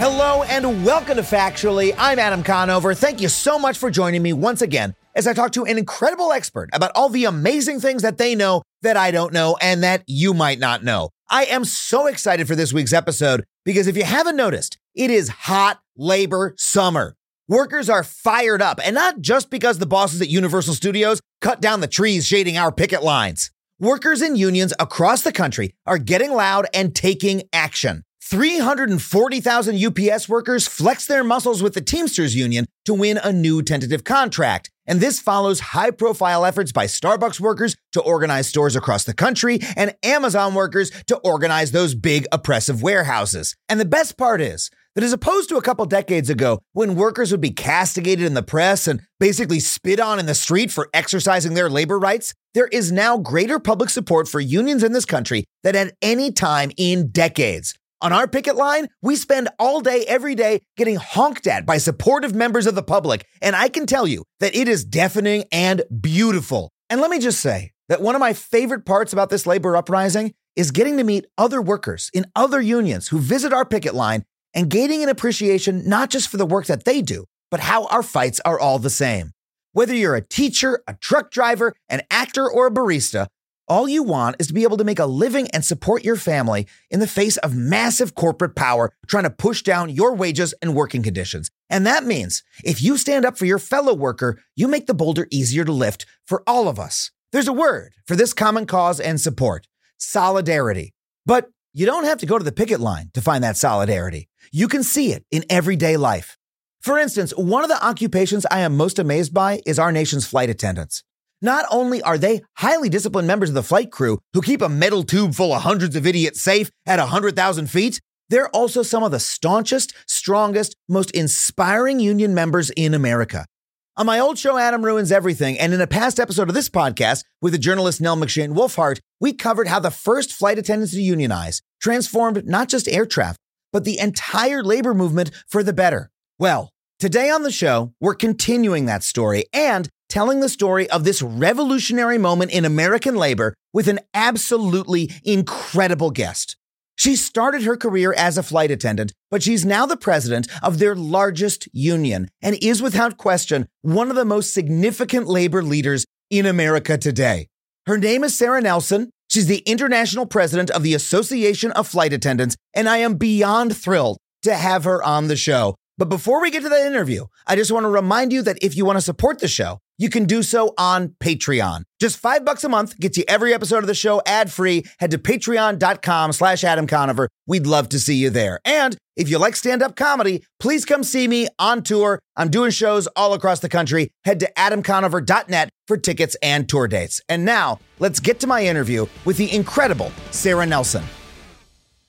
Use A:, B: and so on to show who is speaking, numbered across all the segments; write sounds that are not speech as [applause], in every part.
A: Hello and welcome to Factually. I'm Adam Conover. Thank you so much for joining me once again as I talk to an incredible expert about all the amazing things that they know that I don't know and that you might not know. I am so excited for this week's episode because if you haven't noticed, it is hot labor summer. Workers are fired up, and not just because the bosses at Universal Studios cut down the trees shading our picket lines. Workers and unions across the country are getting loud and taking action. 340,000 UPS workers flexed their muscles with the Teamsters Union to win a new tentative contract. And this follows high profile efforts by Starbucks workers to organize stores across the country and Amazon workers to organize those big oppressive warehouses. And the best part is that as opposed to a couple decades ago when workers would be castigated in the press and basically spit on in the street for exercising their labor rights, there is now greater public support for unions in this country than at any time in decades. On our picket line, we spend all day, every day getting honked at by supportive members of the public. And I can tell you that it is deafening and beautiful. And let me just say that one of my favorite parts about this labor uprising is getting to meet other workers in other unions who visit our picket line and gaining an appreciation not just for the work that they do, but how our fights are all the same. Whether you're a teacher, a truck driver, an actor, or a barista, all you want is to be able to make a living and support your family in the face of massive corporate power trying to push down your wages and working conditions. And that means if you stand up for your fellow worker, you make the boulder easier to lift for all of us. There's a word for this common cause and support solidarity. But you don't have to go to the picket line to find that solidarity. You can see it in everyday life. For instance, one of the occupations I am most amazed by is our nation's flight attendants. Not only are they highly disciplined members of the flight crew who keep a metal tube full of hundreds of idiots safe at 100,000 feet, they're also some of the staunchest, strongest, most inspiring union members in America. On my old show, Adam Ruins Everything, and in a past episode of this podcast with the journalist Nell McShane Wulfhart, we covered how the first flight attendants to unionize transformed not just air traffic, but the entire labor movement for the better. Well, today on the show, we're continuing that story and telling the story of this revolutionary moment in American labor with an absolutely incredible guest. She started her career as a flight attendant, but she's now the president of their largest union and is without question one of the most significant labor leaders in America today. Her name is Sara Nelson. She's the international president of the Association of Flight Attendants, and I am beyond thrilled to have her on the show. But before we get to that interview, I just want to remind you that if you want to support the show, you can do so on Patreon. Just five bucks a month gets you every episode of the show ad free. Head to patreon.com slash Adam Conover. We'd love to see you there. And if you like stand up comedy, please come see me on tour. I'm doing shows all across the country. Head to adamconover.net for tickets and tour dates. And now let's get to my interview with the incredible Sara Nelson.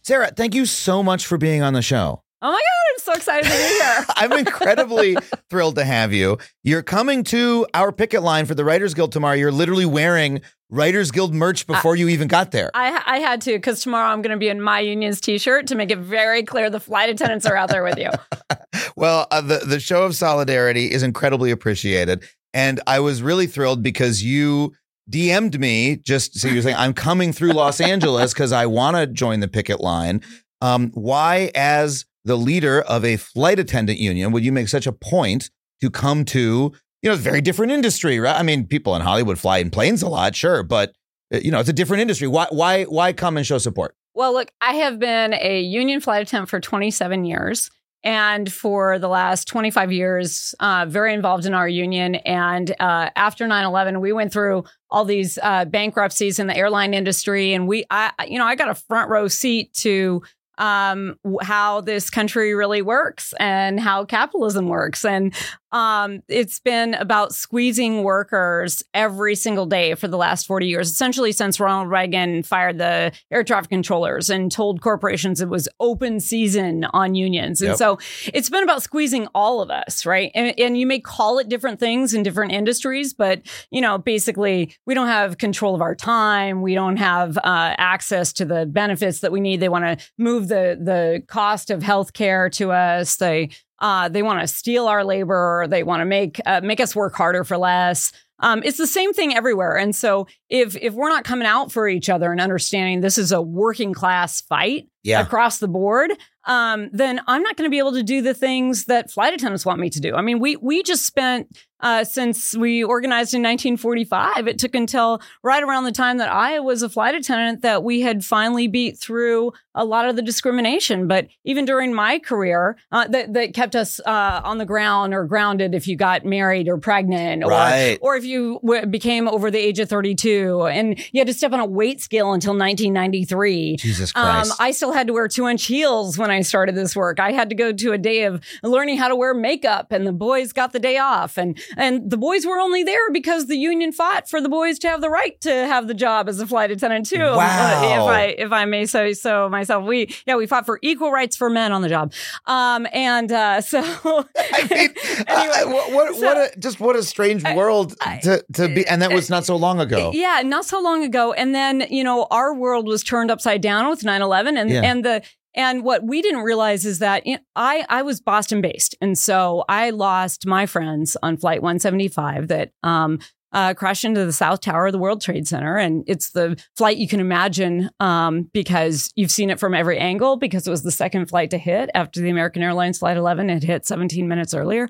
A: Sara, thank you so much for being on the show.
B: Oh my God, I'm so excited to be here. [laughs]
A: I'm incredibly thrilled to have you. You're coming to our picket line for the Writers Guild tomorrow. You're literally wearing Writers Guild merch before you even got there.
B: I, I had to because tomorrow I'm going to be in my union's t-shirt to make it very clear the flight attendants are out there with you. [laughs]
A: well, uh, the the show of solidarity is incredibly appreciated, and I was really thrilled because you DM'd me just so you're saying I'm coming through Los Angeles because I want to join the picket line. Um, why, as the leader of a flight attendant union, would you make such a point to come to, you know, a very different industry, right? I mean, people in Hollywood fly in planes a lot, sure, but uh, you know, it's a different industry. Why, why, why come and show support?
B: Well, look, I have been a union flight attendant for 27 years. And for the last 25 years, uh, very involved in our union. And uh, after 9 11, we went through all these uh, bankruptcies in the airline industry. And we, I, you know, I got a front row seat to um, how this country really works and how capitalism works. And um, it's been about squeezing workers every single day for the last 40 years, essentially since Ronald Reagan fired the air traffic controllers and told corporations it was open season on unions. And
A: Yep.
B: so it's been about squeezing all of us, right? And, and you may call it different things in different industries, but you know, basically, we don't have control of our time. We don't have uh, access to the benefits that we need. They want to move the the cost of healthcare to us. They uh, they want to steal our labor. They want to make uh, make us work harder for less. Um, it's the same thing everywhere. And so if if we're not coming out for each other and understanding this is a working class fight
A: Yeah.
B: across the board, um, then I'm not going to be able to do the things that flight attendants want me to do. I mean, we we just spent uh, since we organized in 1945. It took until right around the time that I was a flight attendant that we had finally beat through a lot of the discrimination. But even during my career, uh, that that kept us uh, on the ground or grounded if you got married or pregnant, or
A: Right.
B: or if you w- became over the age of 32, and you had to step on a weight scale until 1993.
A: Jesus
B: Um,
A: Christ.
B: I still had to wear two inch heels when I started this work. I had to go to a day of learning how to wear makeup, and the boys got the day off. And and the boys were only there because the union fought for the boys to have the right to have the job as a flight attendant too. Uh,
A: Wow.
B: if I if I may say so myself, we yeah we fought for equal rights for men on the job. Um, and uh, [laughs] so
A: I mean, [laughs]
B: anyway,
A: uh, what, what,
B: so-
A: what a, just what a strange world to, to be, and that was not so long ago. [laughs]
B: Yeah, not so long ago. And then, you know, our world was turned upside down with 9-11 and,
A: Yeah.
B: and the and what we didn't realize is that you know, I I was Boston based. And so I lost my friends on flight 175 that um uh, crashed into the South Tower of the World Trade Center. And it's the flight you can imagine um, because you've seen it from every angle because it was the second flight to hit after the American Airlines Flight 11 had hit 17 minutes earlier.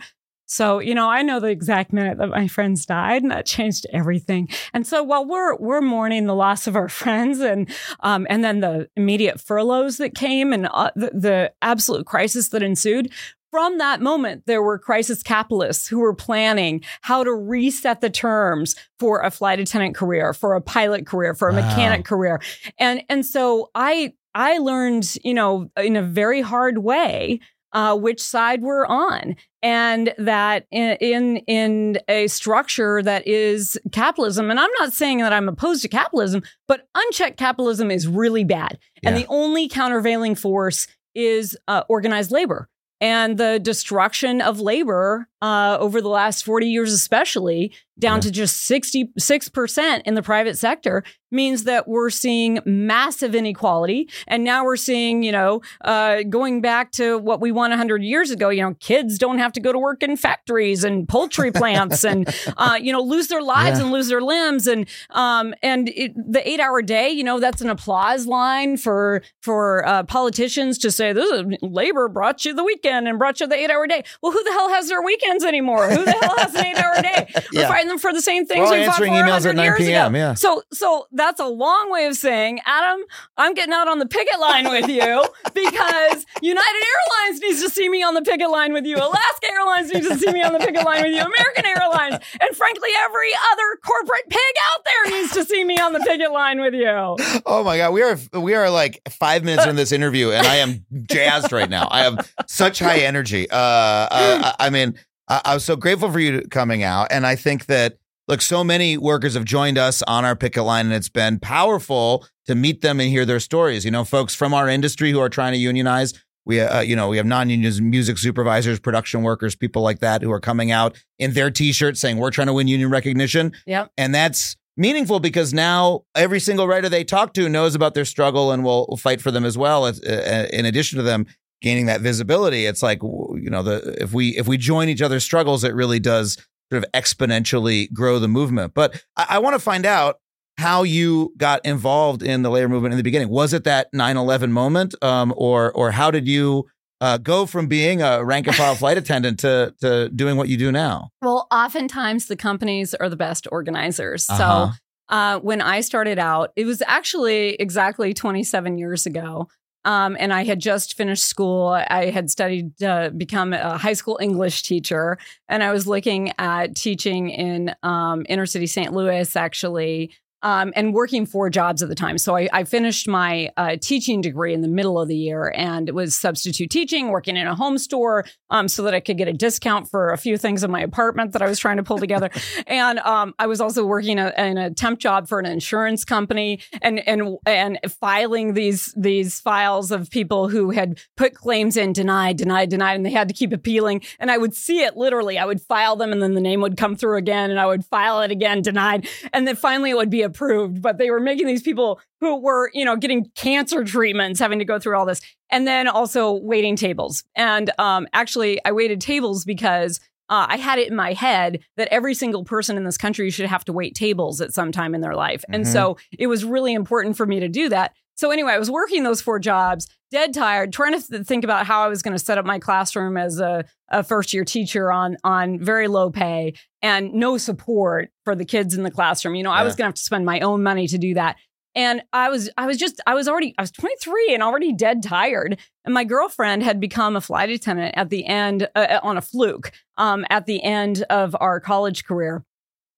B: So, you know, I know the exact minute that my friends died and that changed everything. And so while we're we're mourning the loss of our [laughs] friends and um and then the immediate furloughs that came and uh, the, the absolute crisis that ensued, from that moment, there were crisis capitalists who were planning how to reset the terms for a flight attendant career, for a pilot career, for a
A: Wow.
B: mechanic career. And and so I I learned, you know, in a very hard way, uh, which side we're on, and that in, in in a structure that is capitalism. And I'm not saying that I'm opposed to capitalism, but unchecked capitalism is really bad, and the only countervailing force is uh, organized labor. And the destruction of labor uh, over the last 40 years, especially down
A: Yeah.
B: to just 66% in the private sector, means that we're seeing massive inequality. And now we're seeing, you know, uh, going back to what we won 100 years ago, you know, kids don't have to go to work in factories and poultry [laughs] plants and, uh, you know, lose their lives
A: Yeah.
B: and lose their limbs. And, um, and it, the eight hour day, you know, that's an applause line for, for, uh, politicians to say, this is labor brought you the weekend and brought you the eight hour day. Well, who the hell has their anymore? Who the hell has an eight hour [laughs] day? We're fighting them for the same things
A: We're
B: we fought for
A: answering emails at 9 p.m., yeah.
B: So, so that's a long way of saying, Adam, I'm getting out on the picket line with you [laughs] because United Airlines needs to see me on the picket line with you. Alaska Airlines needs to see me on the picket line with you. American Airlines, and frankly, every other corporate pig out there needs to see me on the picket line with you. [laughs]
A: Oh my god, we are we are like five minutes in this interview, and I am jazzed right now. I have such high energy. Uh, uh I mean, I, I was so grateful for you coming out, and I think that look, so many workers have joined us on our picket line, and it's been powerful to meet them and hear their stories. You know, folks from our industry who are trying to unionize. We, uh, you know, we have non-union music supervisors, production workers, people like that who are coming out in their t-shirts saying we're trying to win union recognition.
B: Yeah,
A: And that's meaningful because now every single writer they talk to knows about their struggle and will, will fight for them as well. It's, uh, in addition to them gaining that visibility, it's like you know the if we if we join each other's struggles, it really does sort of exponentially grow the movement. But I, I want to find out how you got involved in the labor movement in the beginning. Was it that 9-11 moment, um, or or how did you uh, go from being a rank and file [laughs] flight attendant to to doing what you do now?
B: Well, oftentimes the companies are the best organizers.
A: Uh-huh.
B: So uh, when I started out, it was actually exactly 27 years ago. Um, and I had just finished school. I had studied, uh, become a high school English teacher, and I was looking at teaching in um, inner city St. Louis, actually, um, and working four jobs at the time. So I, I finished my uh, teaching degree in the middle of the year and it was substitute teaching, working in a home store um, so that I could get a discount for a few things in my apartment that I was trying to pull together. [laughs] and um, I was also working a, in a temp job for an insurance company and and and filing these these files of people who had put claims in, denied, denied, denied, and they had to keep appealing. And I would see it literally. I would file them and then the name would come through again and I would file it again, denied. And then finally it would be approved, but they were making these people who were, you know, getting cancer treatments, having to go through all this, and then also waiting tables. And um, actually, I waited tables because uh, I had it in my head that every single person in this country should have to wait tables at some time in their life. And
C: Mhm.
B: so it was really important for me to do that. So anyway, I was working those four jobs, dead tired, trying to th- think about how I was going to set up my classroom as a, a first year teacher on on very low pay and no support for the kids in the classroom. You know, I was going to have to spend my own money to do that. And I was, I was just, I was already, I was 23 and already dead tired. And my girlfriend had become a flight attendant at the end, uh, on a fluke, um, at the end of our college career.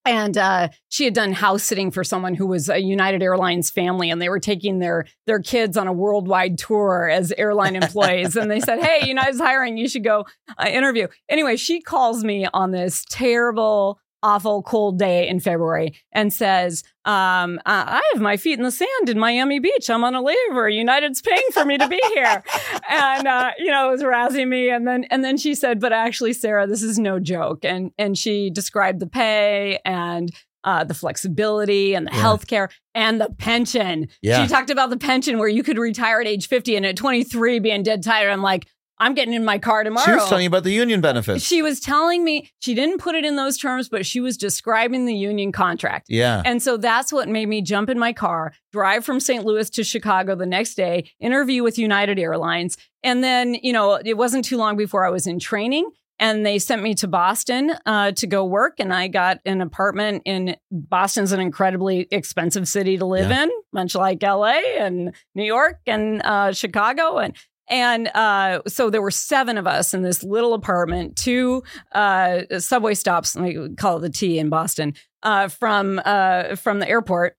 B: And uh, she had done house sitting for someone who was a United Airlines family, and they were taking their their kids on a worldwide tour as airline employees. and they said, "Hey, United's hiring. You should go uh, interview." Anyway, she calls me on this terrible, awful, cold day in February and says, um, uh, "I have my feet in the sand in Miami Beach. I'm on a layover. United's paying for me to be here." [laughs] and uh, you know, it was razzing me. And then and then she said, "But actually, Sara, this is no joke." And and she described the pay and uh, the flexibility and the
C: Yeah.
B: health care and the pension.
C: Yeah.
B: She talked about the pension where you could retire at age 50 and at 23 being dead tired. I'm like, I'm getting in my car tomorrow.
C: She was telling you about the union benefits.
B: She was telling me, she didn't put it in those terms, but she was describing the union contract.
C: yeah.
B: And so that's what made me jump in my car, drive from St. Louis to Chicago the next day, interview with United Airlines. And then, you know, it wasn't too long before I was in training. And they sent me to Boston uh, to go work. And I got an apartment in Boston's an incredibly expensive city to live in, much like LA and New York and uh, Chicago. And and uh, so there were seven of us in this little apartment, two uh, subway stops, we call it the T in Boston, uh, from uh, from the airport.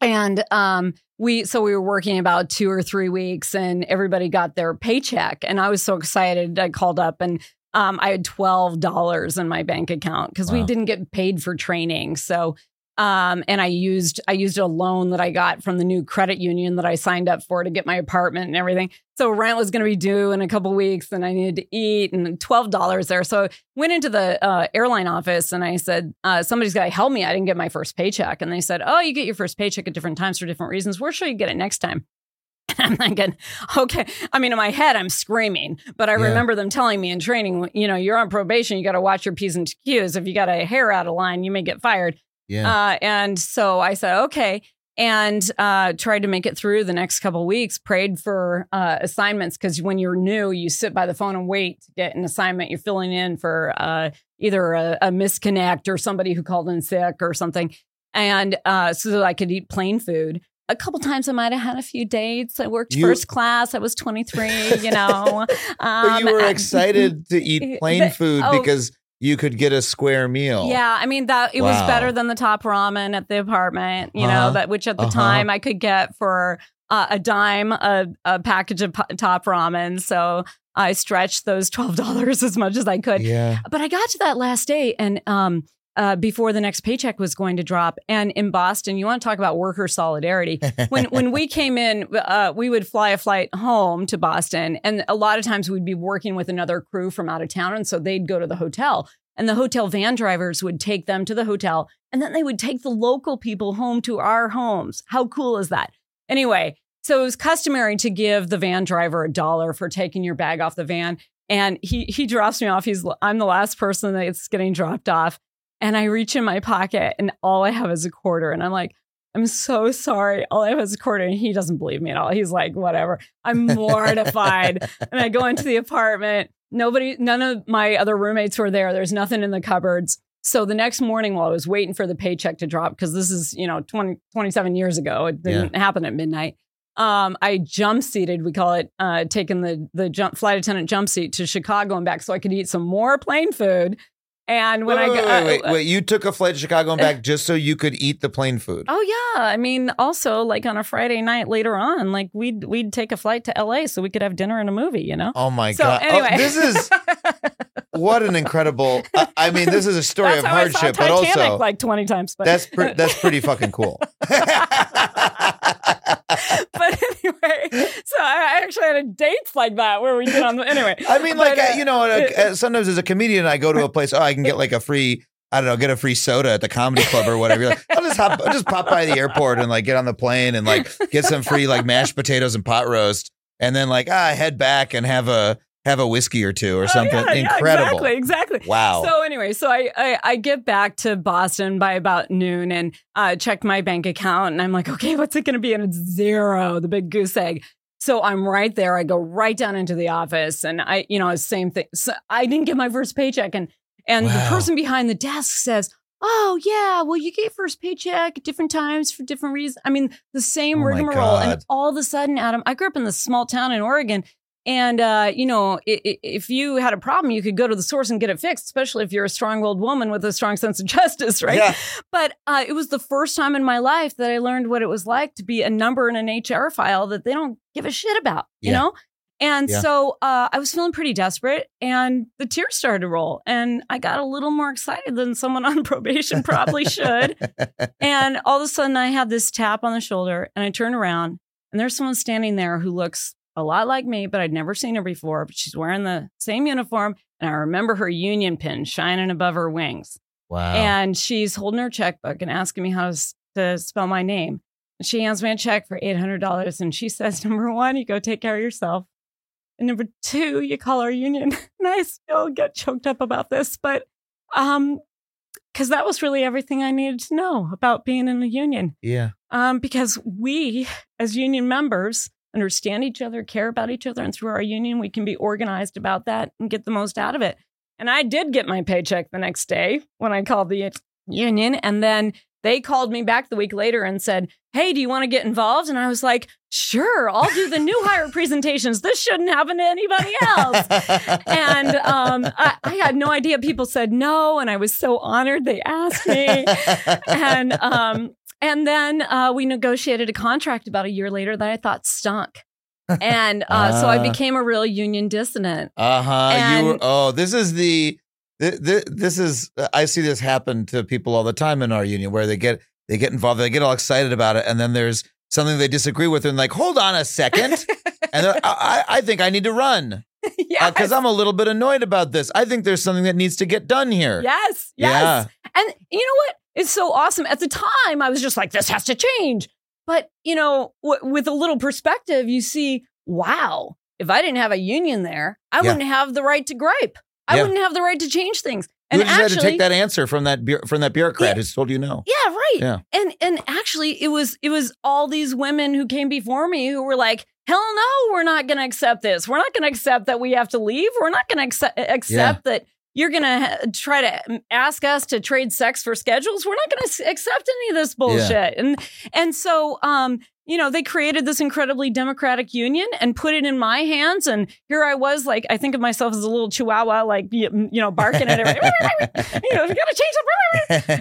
B: And um, we so we were working about two or three weeks, and everybody got their paycheck, and I was so excited. I called up and um, I had twelve dollars in my bank account because we didn't get paid for training. So um, and I used I used a loan that I got from the new credit union that I signed up for to get my apartment and everything. So rent was going to be due in a couple weeks, and I needed to eat, and twelve dollars there. So I went into the uh, airline office and I said, uh, "Somebody's got to help me. I didn't get my first paycheck." And they said, "Oh, you get your first paycheck at different times for different reasons. We're sure you get it next time." [laughs] I'm thinking, okay. I mean, in my head, I'm screaming, but I
C: Yeah.
B: remember them telling me in training, you know, you're on probation. You got to watch your P's and Q's. If you got a hair out of line, you may get fired.
C: Yeah.
B: Uh, and so I said, okay. And uh, tried to make it through the next couple weeks, prayed for uh, assignments because when you're new, you sit by the phone and wait to get an assignment. You're filling in for uh, either a, a misconnect or somebody who called in sick or something. And uh, so that I could eat plane food. A couple times I might have had a few dates. I worked
C: You-
B: first class. I was 23, you know. [laughs]
C: but
B: Um,
C: you were excited to eat [laughs]
B: plane
C: food
B: oh.
C: because you could get a square meal.
B: Yeah, I mean that it was better than the top ramen at the apartment, you
C: Uh-huh.
B: know, that which at the
C: Uh-huh.
B: time I could get for uh, a dime a, a package of p- top ramen. So I stretched those twelve dollars [laughs] as much as I could.
C: Yeah.
B: But I got to that last day and um uh, before the next paycheck was going to drop, and in Boston, you want to talk about worker solidarity. When when we [laughs] came in, uh, we would fly a flight home to Boston, and a lot of times we'd be working with another crew from out of town, and so they'd go to the hotel, and the hotel van drivers would take them to the hotel, and then they would take the local people home to our homes. How cool is that? Anyway, so it was customary to give the van driver a dollar for taking your bag off the van. And he he drops me off. He's I'm the last person that's getting dropped off. And I reach in my pocket and all I have is a quarter. And I'm like, I'm so sorry. All I have is a quarter. And he doesn't believe me at all. He's like, whatever. I'm [laughs] mortified. and I go into the apartment. Nobody, none of my other roommates were there. There's nothing in the cupboards. So the next morning, while I was waiting for the paycheck to drop, because this is, you know, 20, 27 years ago, it didn't happen at midnight. Um, I jump seated, we call it, uh, taking the the jump flight attendant jump seat to Chicago and back so I could eat some more plane food. And when
A: wait,
B: I got,
A: wait, wait, wait, wait, you took a flight to Chicago and uh, back just so you could eat the plane food.
B: Oh yeah, I mean, also like on a Friday night later on, like we'd we'd take a flight to L.A. so we could have dinner and a movie. You know.
A: Oh my
B: so
A: god! Oh,
B: anyway,
A: this is [laughs] what an incredible. I, I mean, this is a story
B: that's
A: of
B: how I saw
A: hardship, but also
B: like twenty times. But
A: that's pre- that's pretty [laughs] fucking cool. [laughs]
B: but anyway, so I actually had a dates like that where we did on the anyway. [laughs]
A: I mean, like
B: But,
A: uh, you know, uh, uh, sometimes as a comedian, I go to a place. Oh, I can get like a free. I don't know, get a free soda at the comedy club or whatever. Like, I'll just hop, I'll just pop by the airport and like get on the plane and like get some free like mashed potatoes and pot roast, and then like ah, head back and have a have a whiskey or two or
B: Oh,
A: something.
B: yeah, yeah,
A: Incredible.
B: exactly, exactly.
A: Wow.
B: So anyway, so I, I I get back to Boston by about noon and uh, checked my bank account and I'm like, okay, what's it going to be? And it's zero, the big goose egg. So I'm right there. I go right down into the office and I, you know, same thing. So I didn't get my first paycheck and and the person behind the desk says. Oh yeah, well you get first paycheck at different times for different reasons. I mean, the same
A: Oh,
B: rigmarole, and all of a sudden, Adam, I grew up in this small town in Oregon, and uh, you know, if you had a problem, you could go to the source and get it fixed, especially if you're a strong-willed woman with a strong sense of [laughs] justice, right?
A: Yeah.
B: But uh, it was the first time in my life that I learned what it was like to be a number in an HR file that they don't give a shit about, you
A: Yeah.
B: know? And
A: Yeah.
B: so uh, I was feeling pretty desperate, and the tears started to roll. And I got a little more excited than someone [laughs] on probation probably should. And all of a sudden, I had this tap on the shoulder, and I turn around, and there's someone standing there who looks a lot like me, but I'd never seen her before. But she's wearing the same uniform, and I remember her union pin shining above her wings.
A: Wow.
B: And she's holding her checkbook and asking me how to, spell my name. She hands me a check for $800, and she [laughs] says, Number one, you go take care of yourself. And number two, you call our union. [laughs] And I still get choked up about this, but um, because that was really everything I needed to know about being in a union.
A: yeah.
B: Um, because we, as union members, understand each other, care about each other, and through our union, we can be organized about that and get the most out of it. And I did get my paycheck the next day when I called the union, and then they called me back the week later and said, "Hey, do you want to get involved?" And I was like, "Sure, I'll do the new [laughs] hire presentations. This shouldn't happen to anybody else." and um, I, I had no idea. People said no, and I was so honored they asked me. and um, and then uh, we negotiated a contract about a year later that I thought stunk. And [laughs] uh, so I
A: Ah.
B: became a real union dissident.
A: Uh huh. You were, oh, this is the, th- th- this is I see this happen to people all the time in our union where they get they get involved, they get all excited about it, and then there's something they disagree with, and like, hold on a second, [laughs] and I I think I need to run [laughs]
B: yes.
A: Uh, because I'm a little bit annoyed about this. I think there's something that needs to get done here.
B: yes. Yes.
A: Yeah.
B: And you know what? It's so awesome. At the time, I was just like, this has to change. But, you know, w- with a little perspective, you see, wow, if I didn't have a union there, I
A: Yeah.
B: wouldn't have the right to gripe. I
A: Yeah.
B: wouldn't have the right to change things.
A: You
B: And
A: just
B: actually,
A: had to take that answer from that bu- from that bureaucrat
B: Yeah.
A: who's told you no.
B: Yeah, right.
A: Yeah.
B: And and actually it was it was all these women who came before me who were like, "Hell no, we're not going to accept this. We're not going to accept that we have to leave. We're not going to accept accept that you're going to try to ask us to trade sex for schedules. We're not going to accept any of this bullshit." And and so um you know, they created this incredibly democratic union and put it in my hands. And here I was, like, I think of myself as a little chihuahua, like, you you know, barking at everything. [laughs] you know, we got to change the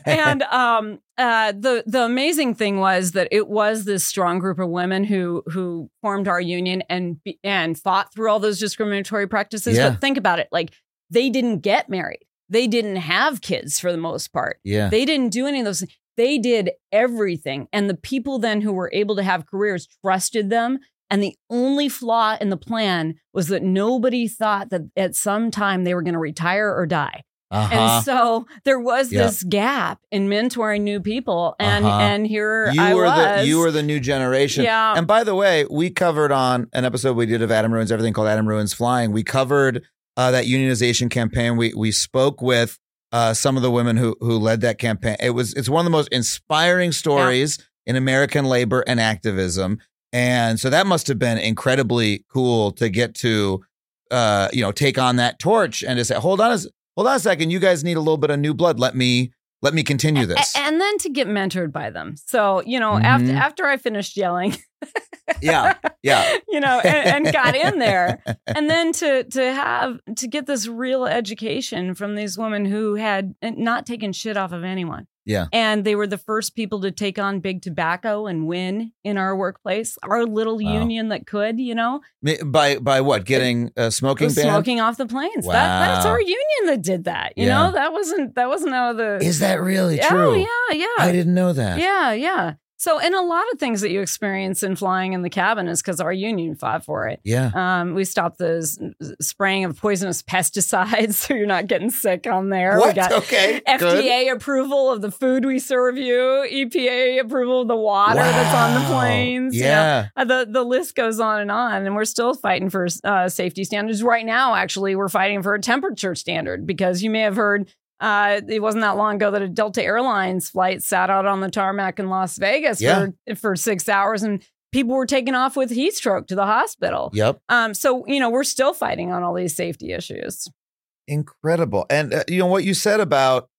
B: and um, uh, the the amazing thing was that it was this strong group of women who who formed our union and and fought through all those discriminatory practices.
A: Yeah.
B: But think about it, like they didn't get married, they didn't have kids for the most part.
A: yeah.
B: They didn't do any of those. things. They did everything, and the people then who were able to have careers trusted them. And the only flaw in the plan was that nobody thought that at some time they were going to retire or die.
A: Uh-huh.
B: And so there was
A: Yeah.
B: this gap in mentoring new people, and
A: Uh-huh.
B: and here
A: you
B: I
A: were
B: was.
A: the you were the new generation.
B: Yeah.
A: And by the way, we covered on an episode we did of Adam Ruins Everything called Adam Ruins Flying. We covered uh, that unionization campaign. We we spoke with uh, some of the women who who led that campaign. It was it's one of the most inspiring stories in American labor and activism. And so that must have been incredibly cool to get to uh, you know, take on that torch and to say, hold on a, hold on a second, you guys need a little bit of new blood. Let me let me continue this.
B: A- and then to get mentored by them. So you know, after
A: Mhm.
B: after I finished yelling, [laughs]
A: yeah. Yeah.
B: you know, and, and got in there. [laughs] And then to to have to get this real education from these women who had not taken shit off of anyone.
A: Yeah.
B: And they were the first people to take on big tobacco and win in our workplace. Our little
A: Wow.
B: union that could, you know,
A: By by what? Getting a smoking ban?
B: smoking off the planes. That, that's our union that did that. You
A: Yeah.
B: know, that wasn't that wasn't how the
A: Is that really true?
B: Oh yeah, yeah.
A: I didn't know that.
B: Yeah, yeah. So, and a lot of things that you experience in flying in the cabin is because our union fought for it.
A: Yeah.
B: Um, we stopped the spraying of poisonous [laughs] pesticides, so you're not getting sick on there. We
A: What?
B: got
A: Okay. good.
B: FDA approval of the food we serve you, EPA approval of the water that's on the
A: Wow.
B: planes. you know.
A: Yeah.
B: Uh, the the list goes on and on, and we're still fighting for uh, safety standards. Right now, actually, we're fighting for a temperature standard because you may have heard uh, it wasn't that long ago that a Delta Airlines flight sat out on the tarmac in Las Vegas
A: Yeah.
B: for for six hours, and people were taken off with heat stroke to the hospital.
A: Yep.
B: Um, so you know we're still fighting on all these safety issues.
A: Incredible. And uh, you know what you said about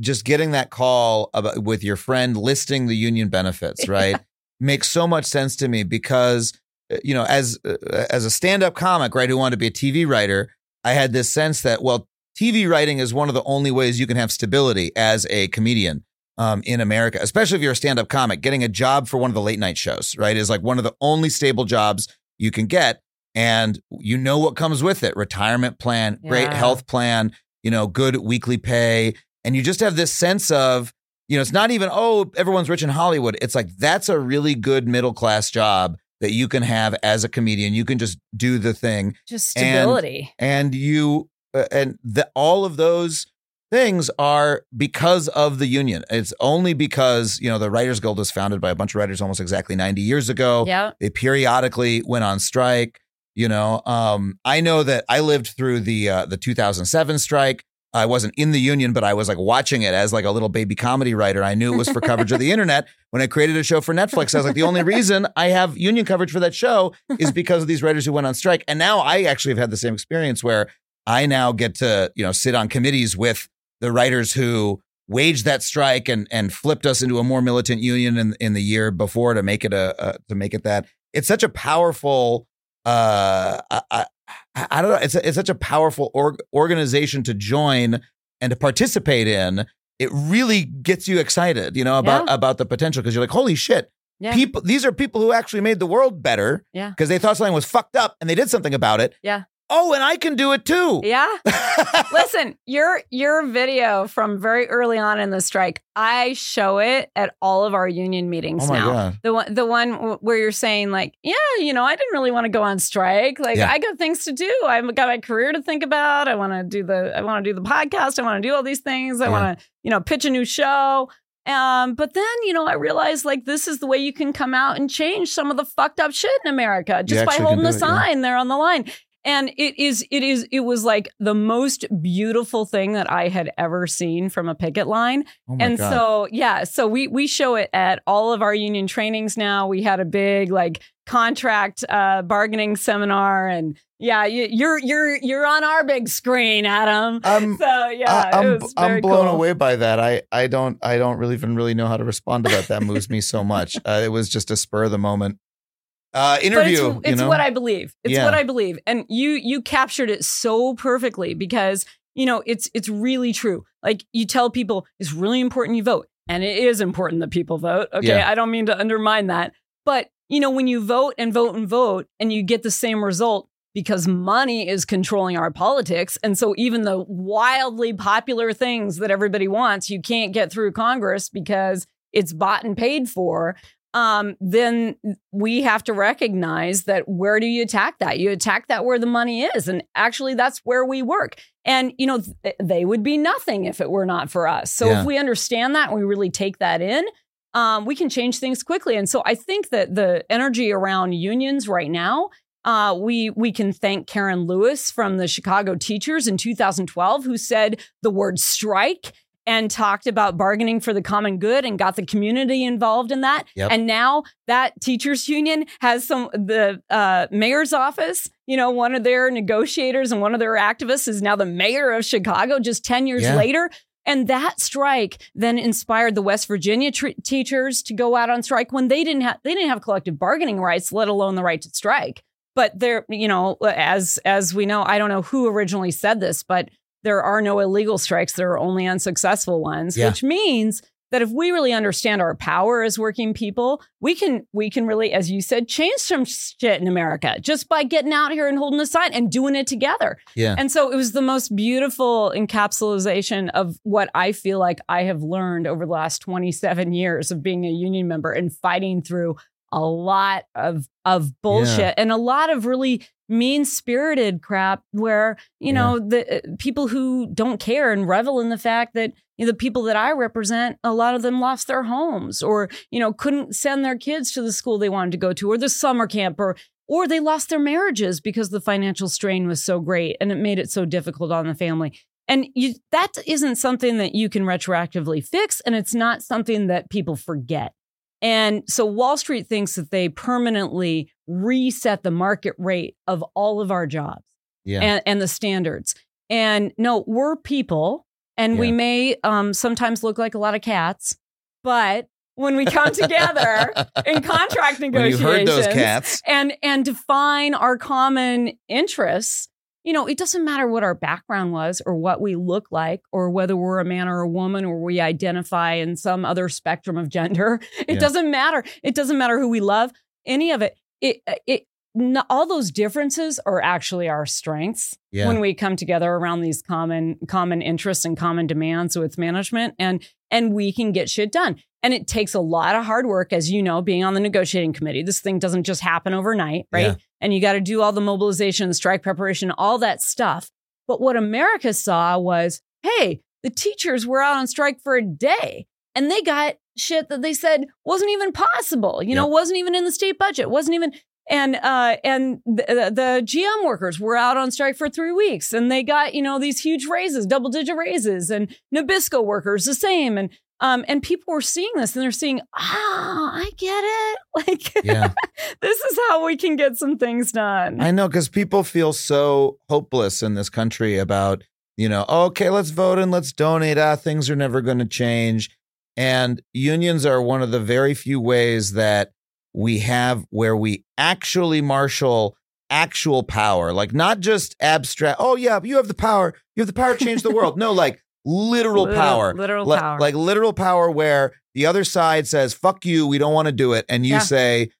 A: just getting that call about with your friend listing the union benefits, [laughs] right? Makes so much sense to me because uh, you know, as uh, as a stand-up comic, right, who wanted to be a TV writer, I had this sense that well, TV writing is one of the only ways you can have stability as a comedian um, in America, especially if you're a stand-up comic. Getting a job for one of the late night shows, right, is like one of the only stable jobs you can get, and you know what comes with it: retirement plan, great health plan, you know, good weekly pay, and you just have this sense of you know, it's not even oh everyone's rich in Hollywood. It's like that's a really good middle class job that you can have as a comedian. You can just do the thing
B: Just stability.
A: and you uh, and the, all of those things are because of the union. It's only because you know the Writers Guild was founded by a bunch of writers almost exactly 90 years ago.
B: yeah.
A: They periodically went on strike. You know, um, I know that I lived through the uh, the 2007 strike. I wasn't in the union, but I was like watching it as like a little baby comedy writer. I knew it was for coverage of the [laughs] internet. When I created a show for Netflix, I was like, the only reason I have union coverage for that show is because of these writers who went on strike. And now I actually have had the same experience where I now get to, you know, sit on committees with the writers who waged that strike and and flipped us into a more militant union in in the year before to make it a, a to make it that. It's such a powerful uh I, I, I don't know. It's a, it's such a powerful org- organization to join and to participate in. It really gets you excited, you know, about about the potential because you're like, holy shit,
B: Yeah.
A: people. These are people who actually made the world better
B: Yeah.
A: because they thought something was fucked up and they did something about it.
B: Yeah.
A: Oh, and I can do it too.
B: Yeah. [laughs] Listen, your your video from very early on in the strike, I show it at all of our union meetings
A: Oh
B: now.
A: God.
B: The one the one where you're saying like, yeah, you know, I didn't really want to go on strike. Like
A: Yeah.
B: I got things to do. I've got my career to think about. I want to do the I want to do the podcast. I want to do all these things. I
A: Yeah.
B: want to, you know, pitch a new show. Um, but then, you know, I realized like this is the way you can come out and change some of the fucked up shit in America just by holding the
A: it, yeah.
B: sign there on the line. And it is, it is, it was like the most beautiful thing that I had ever seen from a picket line.
A: Oh
B: and
A: God.
B: so, yeah, so we we show it at all of our union trainings now. We had a big like contract uh, bargaining seminar, and yeah, you, you're you're you're on our big screen, Adam. [laughs] So yeah,
A: I,
B: it
A: am
B: was
A: I'm blown
B: cool.
A: away by that. I I don't I don't really even really know how to respond to that. That moves me so much. [laughs] Uh, it was just a spur of the moment uh,
B: But
A: interview.
B: it's,
A: you
B: it's
A: know?
B: what I believe. It's
A: Yeah.
B: what I believe, and you you captured it so perfectly because you know it's it's really true. Like you tell people it's really important you vote, and it is important that people vote. Okay,
A: Yeah.
B: I don't mean to undermine that, but you know when you vote and vote and vote, and you get the same result because money is controlling our politics, and so even the wildly popular things that everybody wants, you can't get through Congress because it's bought and paid for um, then we have to recognize that where do you attack that? You attack that where the money is. And actually, that's where we work. And, you know, th- they would be nothing if it were not for us. So
A: Yeah.
B: if we understand that and we really take that in, um, we can change things quickly. And so I think that the energy around unions right now, uh, we we can thank Karen Lewis from the Chicago teachers in 2012, who said the word strike and talked about bargaining for the common good and got the community involved in that.
A: Yep.
B: And now that teachers union has some the uh, mayor's office. You know, one of their negotiators and one of their activists is now the mayor of Chicago. Just ten years
A: Yeah.
B: later, And that strike then inspired the West Virginia tr- teachers to go out on strike when they didn't have they didn't have collective bargaining rights, let alone the right to strike. But there, you know, as as we know, I don't know who originally said this, but there are no illegal strikes. There are only unsuccessful ones,
A: Yeah.
B: which means that if we really understand our power as working people, we can we can really, as you said, change some shit in America just by getting out here and holding a sign and doing it together.
A: Yeah.
B: And so it was the most beautiful encapsulation of what I feel like I have learned over the last 27 years of being a union member and fighting through a lot of of bullshit and a lot of really mean spirited crap where you know the uh, people who don't care and revel in the fact that you know, the people that I represent a lot of them lost their homes or you know couldn't send their kids to the school they wanted to go to or the summer camp or or they lost their marriages because the financial strain was so great and it made it so difficult on the family. And you, that isn't something that you can retroactively fix and it's not something that people forget and so Wall Street thinks that they permanently reset the market rate of all of our jobs
A: Yeah.
B: and, and the standards. And no, we're people and we may um, sometimes look like a lot of cats, but when we come together [laughs] in contract negotiations
A: herd those cats,
B: and and define our common interests you know it doesn't matter what our background was or what we look like or whether we're a man or a woman or we identify in some other spectrum of gender [laughs] it
A: Yeah.
B: doesn't matter it doesn't matter who we love any of it it uh, it no, all those differences are actually our strengths
A: yeah.
B: when we come together around these common common interests and common demands with management and and we can get shit done and it takes a lot of hard work as you know being on the negotiating committee this thing doesn't just happen overnight right
A: Yeah.
B: And you got to do all the mobilization strike preparation all that stuff. But what america saw was hey the teachers were out on strike for a day and they got shit that they said wasn't even possible you know wasn't even in the state budget wasn't even and uh and the, the GM workers were out on strike for three weeks, and they got you know these huge raises, double digit raises, and Nabisco workers the same, and um and people were seeing this, and they're seeing, ah, I get it, [laughs] like
A: Yeah. [laughs]
B: this is how we can get some things done.
A: I know because people feel so hopeless in this country about, you know, okay, let's vote and let's donate. Ah, things are never going to change. And unions are one of the very few ways that we have where we actually marshal actual power, like not just abstract. Oh yeah, you have the power. You have the power to change the world. [laughs] No, like literal
B: Literal-
A: power,
B: literal
A: Li-
B: power.
A: like literal power, where the other side says "fuck you," we don't want to do it, and you
B: Yeah.
A: say,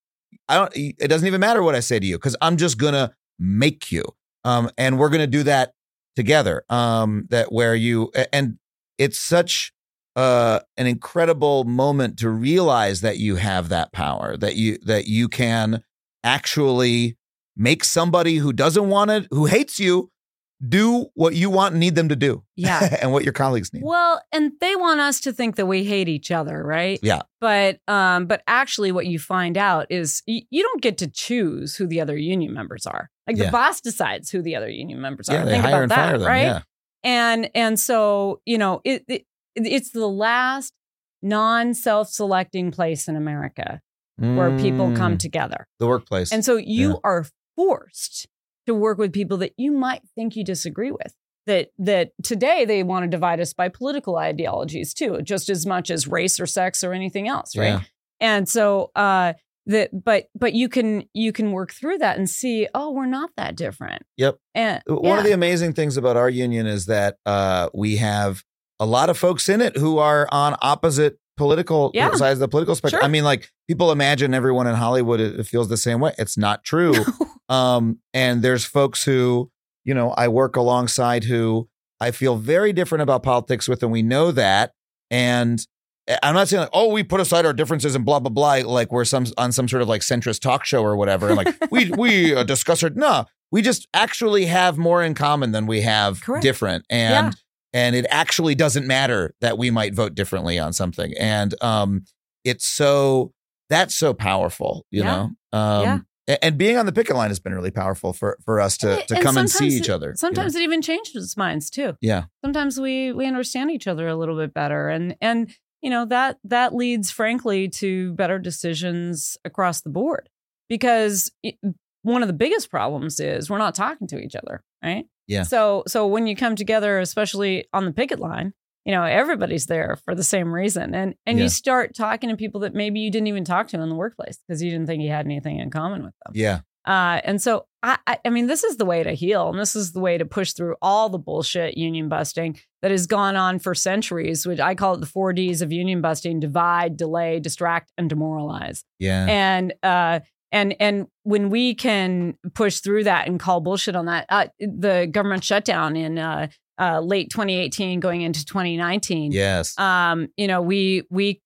A: "I don't." It doesn't even matter what I say to you because I'm just gonna make you, um, and we're gonna do that together. Um, that where you and it's such uh an incredible moment to realize that you have that power that you that you can actually make somebody who doesn't want it who hates you do what you want and need them to do
B: Yeah. [laughs]
A: and what your colleagues need
B: Well, and they want us to think that we hate each other, right?
A: Yeah.
B: But um, but actually, what you find out is y- you don't get to choose who the other union members are. Like
A: Yeah.
B: the boss decides who the other union members are.
A: yeah
B: Think
A: hire
B: about
A: and
B: that,
A: fire them
B: right?
A: yeah
B: And and so you know it, it it's the last non-self-selecting place in America where people come
A: Mm,
B: together.
A: the workplace
B: And so you
A: Yeah.
B: are forced to work with people that you might think you disagree with. That that today they want to divide us by political ideologies too, just as much as race or sex or anything else, right?
A: Yeah.
B: And so uh that but but you can you can work through that and see, oh, we're not that different.
A: Yep.
B: And
A: One of the amazing things about our union is that uh, we have a lot of folks in it who are on opposite political
B: Yeah.
A: sides of the political spectrum.
B: Sure.
A: I mean, like people imagine everyone in Hollywood it, it feels the same way. It's not true. [laughs] um, and there's folks who, you know, I work alongside who I feel very different about politics with, and we know that. And I'm not saying like, oh, we put aside our differences and blah blah blah, like we're some on some sort of like centrist talk show or whatever. And like [laughs] we we uh, discuss it. No, we just actually have more in common than we have
B: Correct.
A: different. And and it actually doesn't matter that we might vote differently on something. And um, it's so that's so powerful, you
B: Yeah.
A: know. Um,
B: Yeah.
A: And being on the picket line has been really powerful for for us to to
B: and
A: come and see
B: sometimes
A: each
B: it-
A: other. you know?
B: Sometimes it even changes minds too.
A: yeah,
B: sometimes we we understand each other a little bit better and and you know that that leads frankly to better decisions across the board because it, one of the biggest problems is we're not talking to each other right
A: Yeah.
B: so so when you come together especially on the picket line you know, everybody's there for the same reason. And and
C: Yeah.
B: you start talking to people that maybe you didn't even talk to in the workplace because you didn't think you had anything in common with them.
C: Yeah.
B: Uh, and so, I, I, I mean, this is the way to heal, and this is the way to push through all the bullshit union busting that has gone on for centuries. Which I call it the four Ds of union busting: divide, delay, distract, and demoralize.
C: Yeah.
B: And uh, and and when we can push through that and call bullshit on that, uh, the government shutdown in uh, uh, late 2018, going into 2019
C: yes.
B: um, you know, we we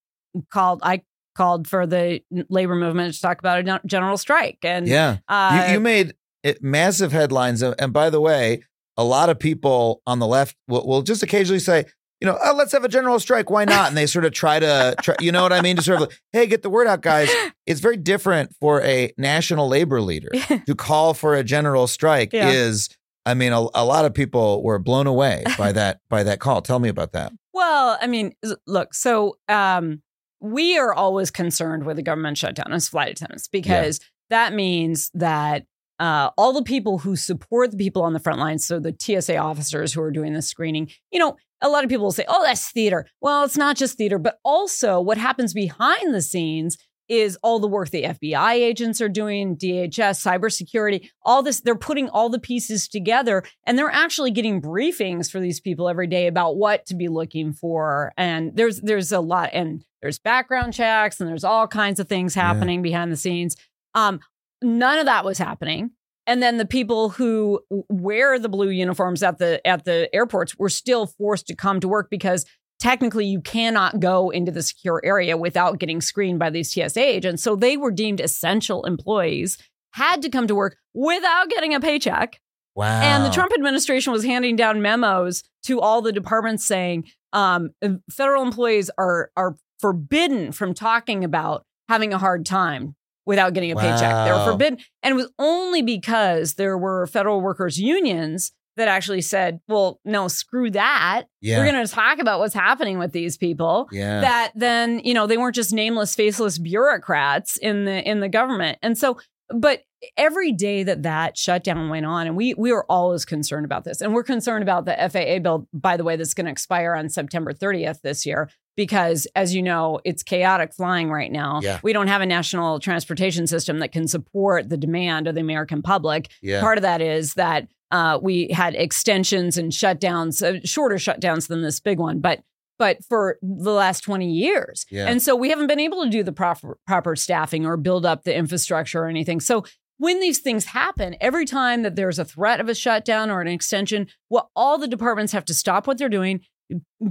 B: called I called for the labor movement to talk about a gen- strike, and
C: yeah.
B: uh,
C: you, you made it massive headlines. And and by the way, a lot of people on the left will, will just occasionally say, you know, oh, let's have a general strike. Why not? And they sort of try to, [laughs] try, you know what I mean? To sort of, like, hey, get the word out, guys. [laughs] It's very different for a national labor leader to call for a general strike.
B: Yeah.
C: Is I mean, a, a lot of people were blown away [laughs] by that by that call. Tell me about that.
B: well, I mean, look, so um, we are always concerned with the government shutdown as flight attendants because that means that. Uh, all the people who support the people on the front lines, so the TSA officers who are doing the screening, you know, a lot of people will say, oh, that's theater. Well, it's not just theater, but also what happens behind the scenes is all the work the FBI agents are doing, DHS, cybersecurity, all this. They're putting all the pieces together and they're actually getting briefings for these people every day about what to be looking for. And there's there's a lot and there's background checks and there's all kinds of things happening behind the scenes. Um, none of that was happening. And then the people who wear the blue uniforms at the at the airports were still forced to come to work because technically you cannot go into the secure area without getting screened by these TSA agents. So they were deemed essential employees, had to come to work without getting a paycheck.
C: Wow.
B: And the Trump administration was handing down memos to all the departments saying um, federal employees are are forbidden from talking about having a hard time without getting a paycheck. They were forbidden, and it was only because there were federal workers unions that actually said, "Well, no, screw that.
C: Yeah.
B: We're going to talk about what's happening with these people."
C: yeah.
B: that then you know they weren't just nameless faceless bureaucrats in the in the government and so but every day that that shutdown went on and we we were always concerned about this and we're concerned about the FAA bill by the way that's going to expire on September 30th this year because as you know it's chaotic flying right now
C: Yeah.
B: we don't have a national transportation system that can support the demand of the American public
C: yeah.
B: Part of that is that uh, we had extensions and shutdowns, uh, shorter shutdowns than this big one, but but for the last 20 years.
C: Yeah.
B: And so we haven't been able to do the proper proper staffing or build up the infrastructure or anything. So when these things happen, every time that there's a threat of a shutdown or an extension, well, all the departments have to stop what they're doing,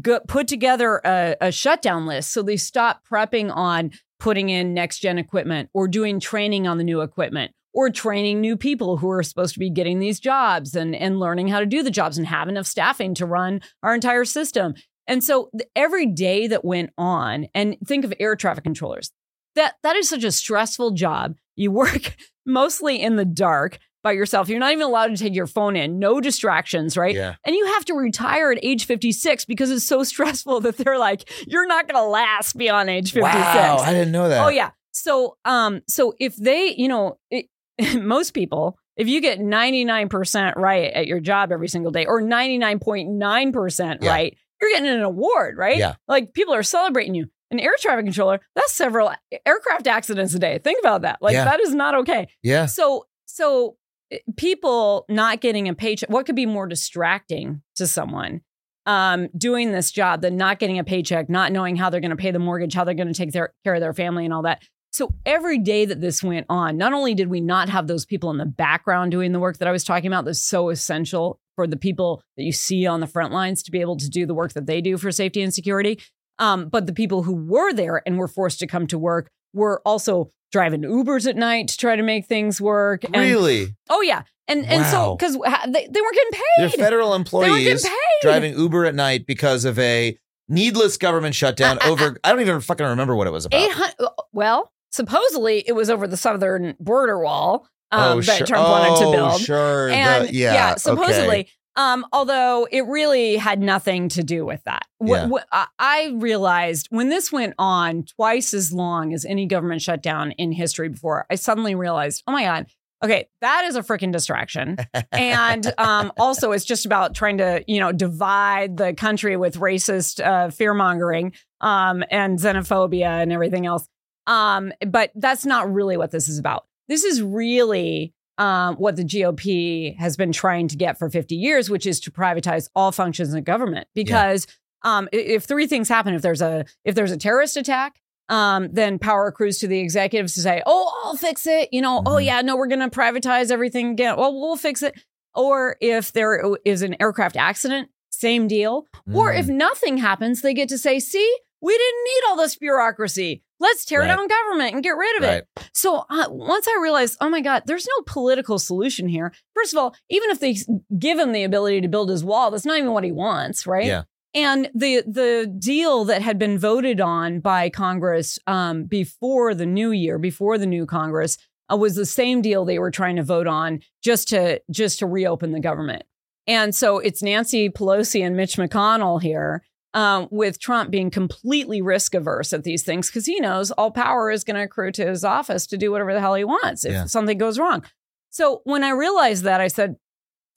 B: go, put together a, a shutdown list. So they stop prepping on putting in next gen equipment or doing training on the new equipment or training new people who are supposed to be getting these jobs and, and learning how to do the jobs and have enough staffing to run our entire system. And so every day that went on, and think of air traffic controllers, that that is such a stressful job. You work [laughs] mostly in the dark by yourself. You're not even allowed to take your phone in, no distractions, right?
C: Yeah.
B: And you have to retire at age 56 because it's so [laughs] stressful that they're like, you're not going to last beyond age 56.
C: Wow. I didn't know that.
B: Oh yeah. So um so if they, you know, it, [laughs] most people if you get 99% right at your job every single day or 99.9%
C: Yeah.
B: right, you're getting an award, right?
C: Yeah.
B: Like people are celebrating you. An air traffic controller, that's several aircraft accidents a day. Think about that. Like
C: Yeah.
B: that is not okay.
C: Yeah.
B: So so eh, people not getting a paycheck, what could be more distracting to someone? Um, doing this job than not getting a paycheck, not knowing how they're going to pay the mortgage, how they're going to take their, care of their family, and all that. So every day that this went on, not only did we not have those people in the background doing the work that I was talking about, that's so essential for the people that you see on the front lines to be able to do the work that they do for safety and security, um, but the people who were there and were forced to come to work were also driving Ubers at night to try to make things work. And,
C: Really?
B: Oh yeah, and and
C: Wow.
B: so because they, they weren't getting paid. They're federal
C: employees
B: paid.
C: driving Uber at night because of a needless government shutdown [laughs] over. I don't even fucking remember what it was about.
B: Eight hundred. Well, supposedly it was over the southern border wall um,
C: oh,
B: that
C: sure.
B: Trump wanted to
C: Oh,
B: build.
C: Sure.
B: And
C: The- yeah.
B: supposedly.
C: okay.
B: Um, although it really had nothing to do with that. Wh-
C: Yeah.
B: wh- I- I realized when this went on twice as long as any government shutdown in history before, I suddenly realized, oh my God, Okay, that is a freaking distraction. and um, [laughs] also, it's just about trying to, you know, divide the country with racist uh, fear mongering um, and xenophobia and everything else. Um, but that's not really what this is about. This is really um, what the GOP has been trying to get for 50 years, which is to privatize all functions of government. Because um, if three things happen, if there's a if there's a terrorist attack, um, then power accrues to the executives to say, "Oh, I'll fix it." You know, "Oh
C: Mhm.
B: yeah, no, we're going to privatize everything again." Well, we'll fix it. Or if there is an aircraft accident, same deal. Or
C: Mm.
B: if nothing happens, they get to say, "See, we didn't need all this bureaucracy. Let's tear
C: Right.
B: down government and get rid of it." So uh, once I realized, oh my God, there's no political solution here. First of all, even if they give him the ability to build his wall, that's not even what he wants, right?
C: Yeah.
B: And the the deal that had been voted on by Congress um, before the new year, before the new Congress, uh, was the same deal they were trying to vote on just to just to reopen the government. And so it's Nancy Pelosi and Mitch McConnell here, um, with Trump being completely risk averse at these things because he knows all power is going to accrue to his office to do whatever the hell he wants if
C: Yeah.
B: something goes wrong. So when I realized that, I said,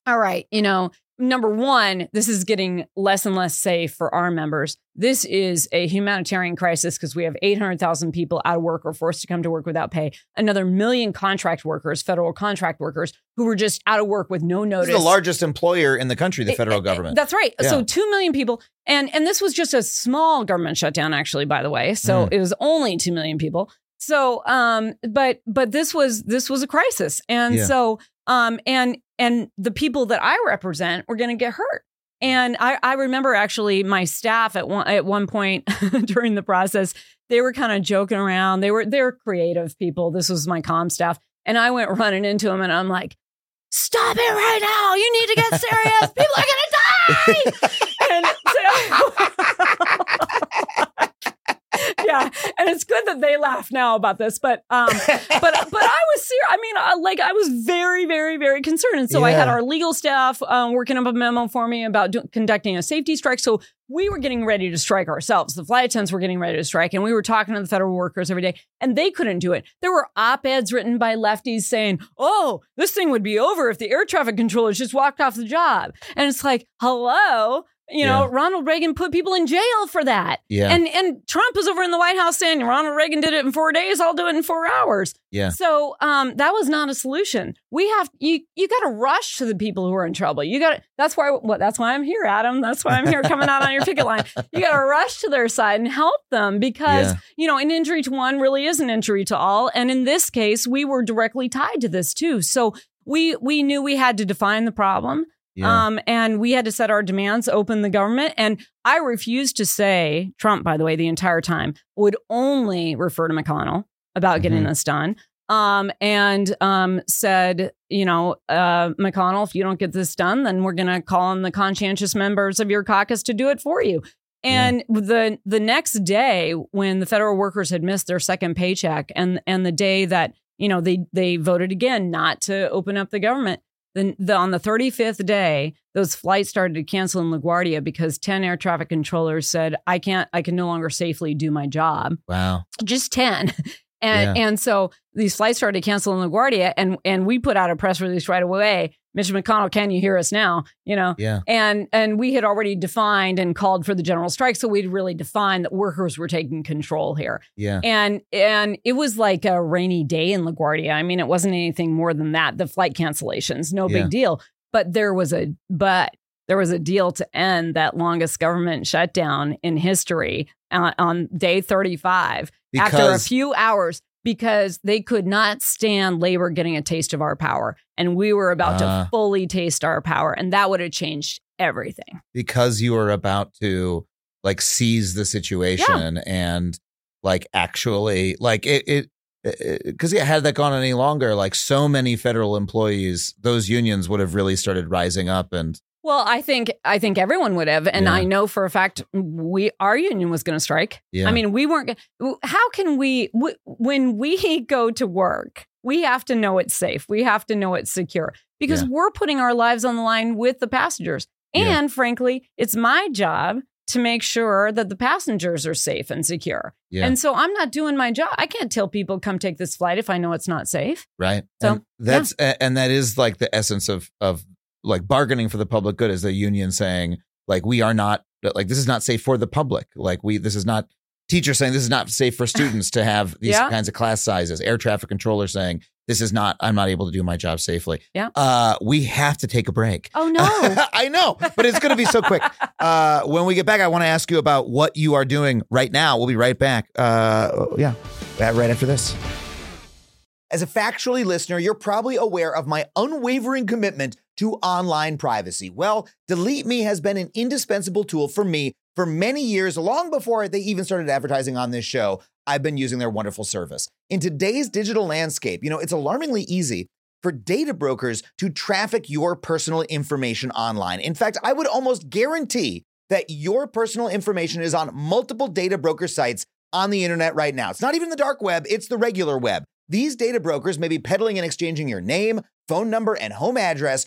B: all right, you know, number one, this is getting less and less safe for our members. This is a humanitarian crisis because we have 800,000 people out of work or forced to come to work without pay. Another million contract workers, federal contract workers, who were just out of work with no
C: This
B: notice.
C: is the largest employer in the country, the
B: It-
C: federal
B: it-
C: government.
B: That's right.
C: Yeah.
B: So two million people, and and this was just a small government shutdown, actually. By the way, so
C: Mm.
B: it was only two million people. So, um, but but this was this was a crisis, and
C: Yeah.
B: so um, and and the people that I represent were going to get hurt. And I, I remember actually my staff at one at one point [laughs] during the process, they were kind of joking around. They were they were creative people. This was my comm staff, and I went running into them, and I'm like, "Stop it right now! You need to get serious. People are gonna die!" [laughs] and so, yeah, and it's good that they laugh now about this, but um, [laughs] but but I was serious. I mean, uh, like I was very, very, very concerned, and so I had our legal staff um, working up a memo for me about do- conducting a safety strike. So we were getting ready to strike ourselves. The flight attendants were getting ready to strike, and we were talking to the federal workers every day, and they couldn't do it. There were op eds written by lefties saying, "Oh, this thing would be over if the air traffic controllers just walked off the job," and it's like, "Hello." You know,
C: Yeah.
B: Ronald Reagan put people in jail for that.
C: yeah.
B: And and Trump was over in the White House saying Ronald Reagan did it in four days. I'll do it in four hours.
C: Yeah.
B: So um, that was not a solution. We have you you got to rush to the people who are in trouble. You got that's why what that's why I'm here, Adam. That's why I'm here coming out on your picket line. [laughs] You got to rush to their side and help them because
C: Yeah.
B: you know an injury to one really is an injury to all. And in this case, we were directly tied to this too. So we we knew we had to define the problem.
C: Yeah.
B: Um, and we had to set our demands, open the government. And I refused to say, Trump, by the way, the entire time would only refer to McConnell about getting
C: Mhm.
B: this done. Um, and um, said, you know, uh, McConnell, if you don't get this done, then we're going to call on the conscientious members of your caucus to do it for you. And the the next day, when the federal workers had missed their second paycheck, and and the day that you know they they voted again not to open up the government, then the, on the 35th day, those flights started to cancel in LaGuardia because 10 air traffic controllers said, I can't, I can no longer safely do my job.
C: wow.
B: Just 10. [laughs] And and so these flights started to cancel in LaGuardia and and we put out a press release right away. Mr. McConnell, can you hear us now? You know,
C: Yeah.
B: and and we had already defined and called for the general strike. So we'd really defined that workers were taking control here
C: Yeah.
B: and and it was like a rainy day in LaGuardia. I mean, it wasn't anything more than that. The flight cancellations, no
C: Yeah.
B: big deal. But there was a but there was a deal to end that longest government shutdown in history on, on day 35 after a few hours because they could not stand labor getting a taste of our power and we were about
C: Ah.
B: to fully taste our power and that would have changed everything.
C: because you were about to like seize the situation and like actually like it it because yeah, had that gone any longer, like so many federal employees, those unions would have really started rising up and
B: Well, I think I think everyone would have, and
C: Yeah.
B: I know for a fact we our union was going to strike.
C: yeah.
B: I mean, we weren't. How can we w- when we [laughs] go to work? We have to know it's safe. We have to know it's secure because
C: Yeah.
B: we're putting our lives on the line with the passengers.
C: Yeah.
B: And frankly, it's my job to make sure that the passengers are safe and secure.
D: Yeah.
B: And so I'm not doing my job. I can't tell people come take this flight if I know it's not safe.
D: right?
B: So,
D: and that's a- and that is like the essence of of like bargaining for the public good is the union saying like we are not like this is not safe for the public. Like we this is not teachers saying this is not safe for students to have [laughs] these
B: Yeah.
D: kinds of class sizes. Air traffic controllers saying this is not I'm not able to do my job safely.
B: Yeah.
D: Uh we have to take a break.
B: Oh no. [laughs]
D: I know, but it's going to be so quick. [laughs] Uh, when we get back, I want to ask you about what you are doing right now. We'll be right back. Uh, yeah, right after this.
A: As a factually listener, you're probably aware of my unwavering commitment to online privacy. Well, Delete Me has been an indispensable tool for me for many years, long before they even started advertising on this show. I've been using their wonderful service. In today's digital landscape, you know, it's alarmingly easy for data brokers to traffic your personal information online. In fact, I would almost guarantee that your personal information is on multiple data broker sites on the internet right now. It's not even the dark web, it's the regular web. These data brokers may be peddling and exchanging your name, phone number, and home address,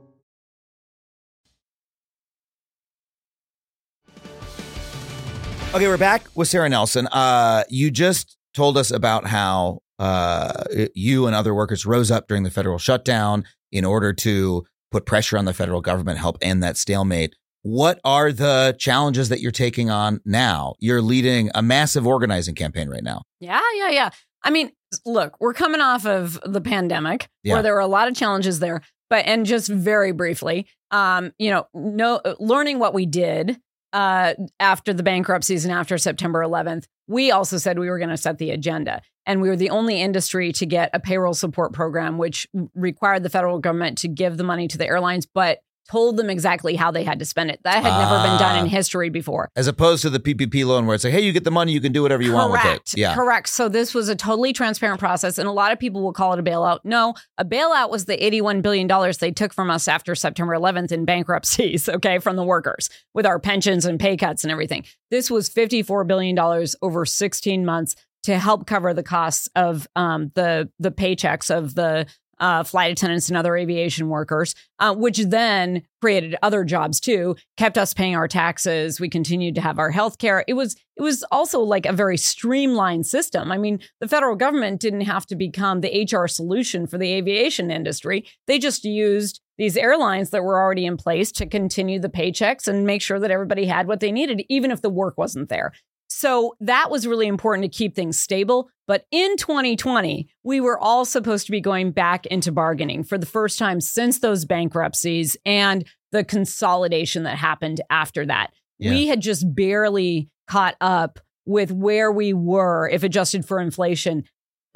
D: Okay, we're back with Sara Nelson. Uh, you just told us about how uh, you and other workers rose up during the federal shutdown in order to put pressure on the federal government, help end that stalemate. What are the challenges that you're taking on now? You're leading a massive organizing campaign right now.
B: Yeah, yeah, yeah. I mean, look, we're coming off of the pandemic
D: Yeah.
B: where there were a lot of challenges there. But and just very briefly, um, you know, no learning what we did uh after the bankruptcies and after September 11th, we also said we were going to set the agenda. And we were the only industry to get a payroll support program, which required the federal government to give the money to the airlines, but told them exactly how they had to spend it. That had never been done
D: Ah.
B: in history before.
D: As opposed to the PPP loan where it's like, hey, you get the money, you can do whatever you want with
B: Correct.
D: it. Yeah.
B: Correct. So this was a totally transparent process. And a lot of people will call it a bailout. No, a bailout was the $81 billion they took from us after September 11th in bankruptcies, [laughs] okay, from the workers with our pensions and pay cuts and everything. This was $54 billion over 16 months to help cover the costs of um, the, the paychecks of the uh, flight attendants and other aviation workers, uh, which then created other jobs too, kept us paying our taxes. We continued to have our health care. It was it was also like a very streamlined system. I mean, the federal government didn't have to become the HR solution for the aviation industry. They just used these airlines that were already in place to continue the paychecks and make sure that everybody had what they needed, even if the work wasn't there. So that was really important to keep things stable. But in 2020, we were all supposed to be going back into bargaining for the first time since those bankruptcies and the consolidation that happened after that. We had just barely caught up with where we were if adjusted for inflation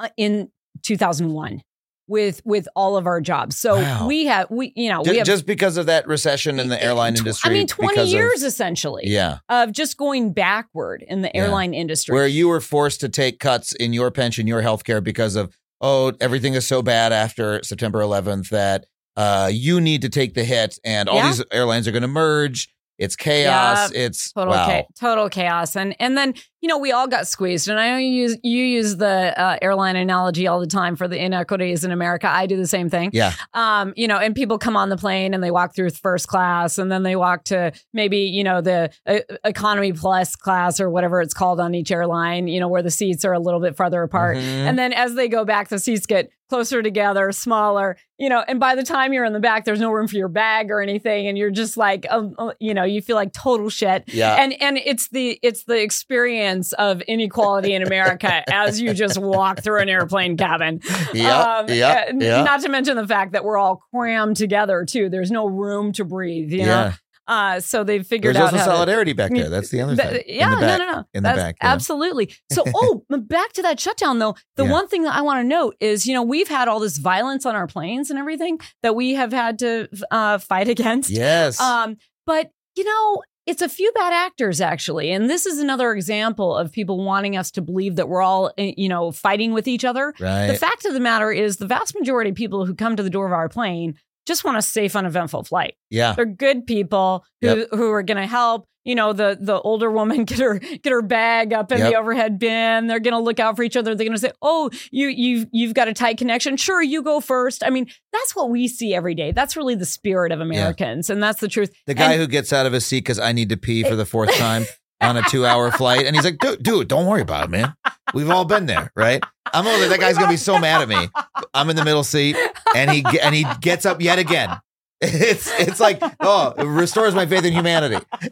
B: uh, in 2001 with with all of our jobs. So
D: Wow.
B: we have we you know,
D: Ju-
B: we have
D: Just because of that recession in the airline
B: tw-
D: industry.
B: I mean 20
D: because of-
B: years essentially
D: yeah.
B: of just going backward in the
D: Yeah.
B: airline industry.
D: Where you were forced to take cuts in your pension, your health care because of
A: oh, everything is so bad after September 11th that uh, you need to take the hit, and all
B: Yeah.
A: these airlines are going to merge. It's chaos. It's
B: total
A: wow.
B: cha- total chaos. And and then you know we all got squeezed. And i know you use you use the uh, airline analogy all the time for the inequities in america. I do the same thing.
A: Yeah,
B: um you know and people come on the plane and they walk through first class and then they walk to maybe you know the uh, economy plus class or whatever it's called on each airline you know where the seats are a little bit farther apart.
A: Mhm.
B: and then as they go back the seats get closer together smaller you know and by the time you're in the back there's no room for your bag or anything and you're just like um, uh, you know you feel like total shit
A: yeah.
B: and and it's the it's the experience of inequality in America [laughs] as you just walk through an airplane cabin.
A: Yep, yep,
B: uh,
A: yep.
B: Not to mention the fact that we're all crammed together too. There's no room to breathe. You know. Uh, so they've figured
A: There's
B: out
A: also
B: how to-
A: solidarity back there. That's the other
B: Th-
A: thing.
B: yeah,
A: in the back.
B: no, no, no.
A: In the
B: That's
A: back, yeah.
B: absolutely. So, [laughs] oh, back to that shutdown though. The
A: Yeah.
B: one thing that I want to note is, you know, we've had all this violence on our planes and everything that we have had to uh, fight [laughs] against.
A: Yes.
B: Um, but you know, it's a few bad actors actually, and this is another example of people wanting us to believe that we're all, eh, you know, fighting with each other.
A: right.
B: The fact of the matter is, the vast majority of people who come to the door of our plane just want a safe, uneventful flight.
A: yeah.
B: They're good people who who are going to help. You know, the the older woman [laughs] get her get her bag up in
A: Yep.
B: the overhead bin. They're going to look out for each other. They're going to say, "Oh, you you you've got a tight connection. Sure, you go first. I mean, that's what we see every day. That's really the spirit of Americans, and that's the truth.
A: The guy
B: And-
A: who gets out of his seat because I need to pee for the fourth [laughs] time on a two-hour flight, and he's like, "Dude, dude, don't worry about it, man. We've all been there, right?" I'm over. That guy's gonna be so mad at me. [laughs] I'm in the middle seat, and he and he gets up yet again. [laughs] It's it's like oh, it restores my faith in humanity. [laughs]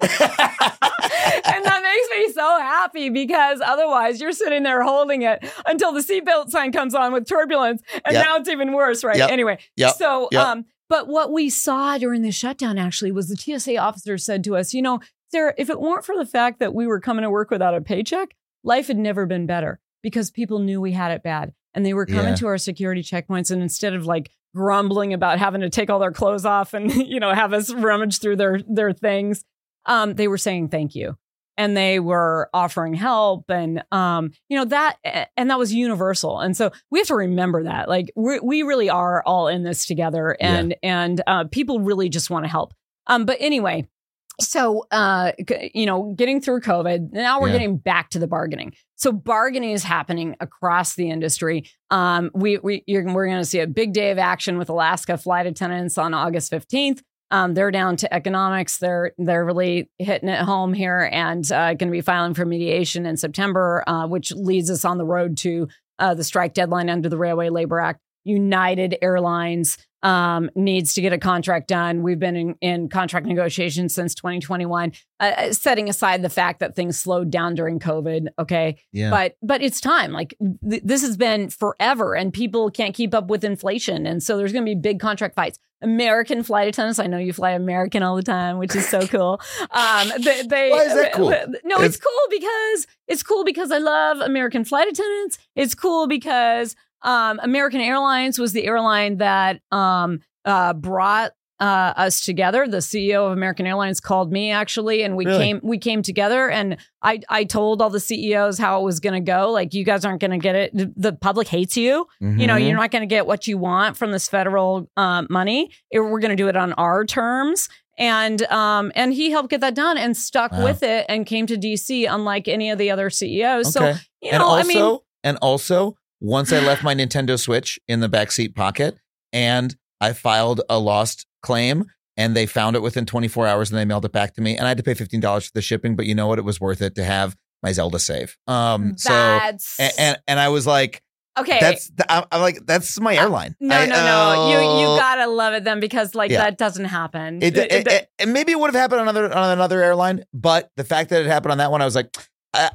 B: and that makes me so happy because otherwise you're sitting there holding it until the seatbelt sign comes on with turbulence, and
A: Yep.
B: now it's even worse, right?
A: Yep.
B: Anyway,
A: Yep.
B: so um, but what we saw during the shutdown actually was the TSA officer said to us, you know, Sara, if it weren't for the fact that we were coming to work without a paycheck, life had never been better because people knew we had it bad. And they were coming
A: Yeah.
B: to our security checkpoints and instead of like grumbling about having to take all their clothes off and [laughs] you know have us rummage through their their things um they were saying thank you. And they were offering help and um you know that and that was universal. And so we have to remember that. Like we we really are all in this together and and uh people really just want to help. Um but anyway so uh you know getting through covid now we're
A: Yeah.
B: getting back to the bargaining so bargaining is happening across the industry um we we we're going to see a big day of action with alaska flight attendants on august 15th um, they're down to economics. They're they're really hitting it home here, and uh, going to be filing for mediation in September, uh, which leads us on the road to uh, the strike deadline under the Railway Labor Act. United Airlines um, needs to get a contract done. We've been in, in contract negotiations since 2021, uh, setting aside the fact that things slowed down during COVID. Okay,
A: Yeah.
B: but but it's time. Like th- this has been forever, and people can't keep up with inflation, and so there's going to be big contract fights. American flight attendants. I know you fly American all the time, which is so [laughs] cool. Um, they, they,
A: Why is that cool?
B: No,
A: It's-
B: it's, cool because it's cool because I love American flight attendants. It's cool because um, American Airlines was the airline that um, uh, brought uh, us together. The CEO of American Airlines called me actually, and we
A: Really?
B: came we came together, and I I told all the CEOs how it was going to go. Like you guys aren't going to get it. The- public hates you. You know, you're not going to get what you want from this federal um, money. We're going to do it on our terms. And um and he helped get that done and stuck
A: Wow.
B: with it and came to DC unlike any of the other CEOs.
A: Okay.
B: So you
A: and
B: know,
A: also,
B: I mean,
A: and also, once I left my Nintendo Switch in the backseat pocket, and I filed a lost claim, and they found it within 24 hours, and they mailed it back to me, and I had to pay fifteen dollars for the shipping. But you know what? It was worth it to have my Zelda save. Um. So and and, and I was like,
B: okay.
A: that's I'm, I'm like that's my airline.
B: no,
A: I-
B: no, no. You you
A: oh,
B: gotta love it then because like
A: Yeah.
B: that doesn't happen.
A: It, it,
B: It-
A: it- maybe it would have happened on another on another airline, but the fact that it happened on that one, I was like,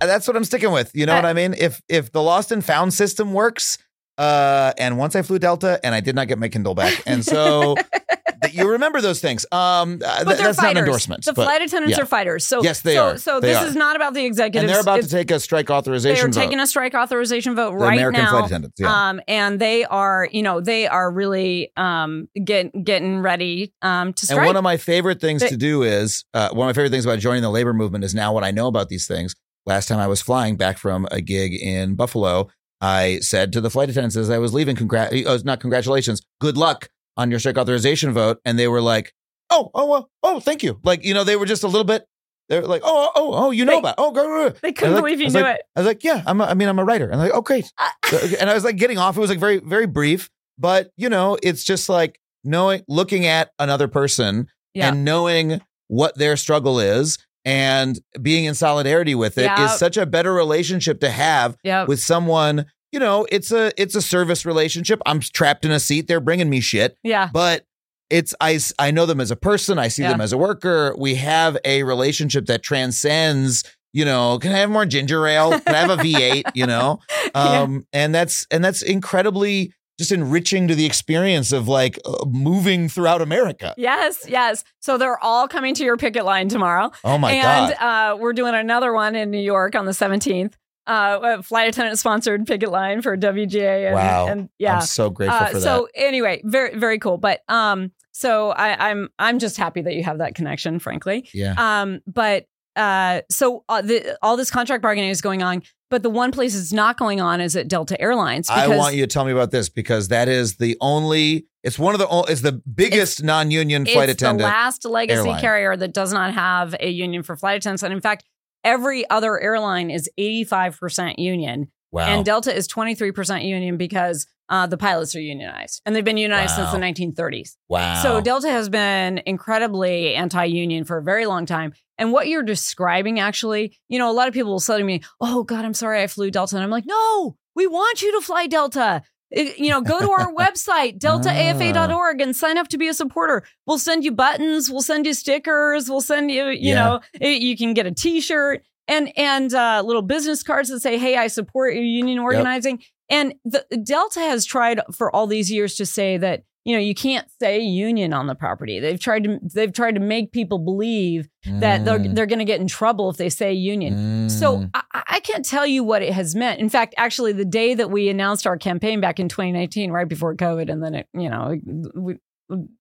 A: I, that's what I'm sticking with. You know what
B: Uh,
A: I mean? If if the lost and found system works, uh, and once I flew Delta and I did not get my Kindle back, and so [laughs] you remember those things. Um, uh, th-
B: they're
A: that's not an endorsement.
B: The
A: but,
B: flight attendants
A: yeah.
B: are fighters. So
A: Yes, they
B: so,
A: are.
B: So
A: They
B: this
A: are.
B: is not about the executives.
A: and they're about to take a strike authorization.
B: They are
A: vote.
B: taking a strike authorization vote
A: the
B: right
A: American
B: now.
A: flight attendants. Yeah.
B: Um, and they are, you know, they are really um get, getting ready um to strike.
A: And one of my favorite things
B: They-
A: to do is uh, one of my favorite things about joining the labor movement is now what I know about these things. Last time I was flying back from a gig in Buffalo, I said to the flight attendants as I was leaving, congrat, eh, oh, not congratulations, good luck on your strike authorization vote. And they were like, oh, oh, well, oh, thank you. Like, you know, they were just a little bit, they're like, oh, oh, oh, oh, you know
B: They-
A: about, oh, go, go, go.
B: They couldn't
A: like-
B: believe you knew
A: like-
B: it.
A: I was like, yeah, I'm. A, I mean, I'm a writer. And I'm like, oh, great. Ah. and I was like getting off. It was like very, very brief. But you know, it's just like knowing, looking at another person
B: Yeah.
A: and knowing what their struggle is and being in solidarity with it is
B: Yeah.
A: such a better relationship to have
B: Yeah.
A: with someone. You know, it's a it's a service relationship. I'm trapped in a seat. They're bringing me shit
B: Yeah.
A: but it's i i know them as a person. I see
B: Yeah.
A: them as a worker. We have a relationship that transcends. You know, can I have more ginger ale? Can I have a V8? You know, [laughs]
B: Yeah.
A: um, and that's and that's incredibly just enriching to the experience of like uh, moving throughout America.
B: Yes, yes. So they're all coming to your picket line tomorrow.
A: Oh my
B: and
A: god!
B: uh, we're doing another one in New York on the 17th. Uh, a flight attendant sponsored picket line for WGA. And,
A: Wow.
B: And yeah.
A: I'm so grateful
B: Uh,
A: for that.
B: so anyway, very very cool. But um, so I, I'm I'm just happy that you have that connection, frankly.
A: yeah.
B: Um, but uh, so uh, the, all this contract bargaining is going on, but the one place it's not going on is at Delta Airlines.
A: I want you to tell me about this because that is the only. It's one of the. It's the biggest non-union flight
B: it's
A: attendant.
B: the last legacy
A: airline.
B: carrier that does not have a union for flight attendants, and in fact, every other airline is 85% union,
A: wow.
B: and Delta is 23% union because uh, the pilots are unionized, and they've been unionized
A: Wow.
B: since the 1930s.
A: wow.
B: So Delta has been incredibly anti-union for a very long time. And what you're describing, actually, you know, a lot of people will say to me, "Oh God, I'm sorry, I flew Delta," and I'm like, "No, we want you to fly Delta." It- you know, go to our [laughs] website, deltaafa.org, and sign up to be a supporter. We'll send you buttons, we'll send you stickers, we'll send you, you
A: Yeah.
B: know, it- you can get a T-shirt and and uh, little business cards that say, "Hey, I support your union organizing." And the Delta has tried for all these years to say that you know you can't say union on the property. They've tried to they've tried to make people believe that they're
A: Mm,
B: they're going to get in trouble if they say union. So
A: mm.
B: I, I can't tell you what it has meant. In fact, actually, the day that we announced our campaign back in 2019, right before COVID, and then it you know we,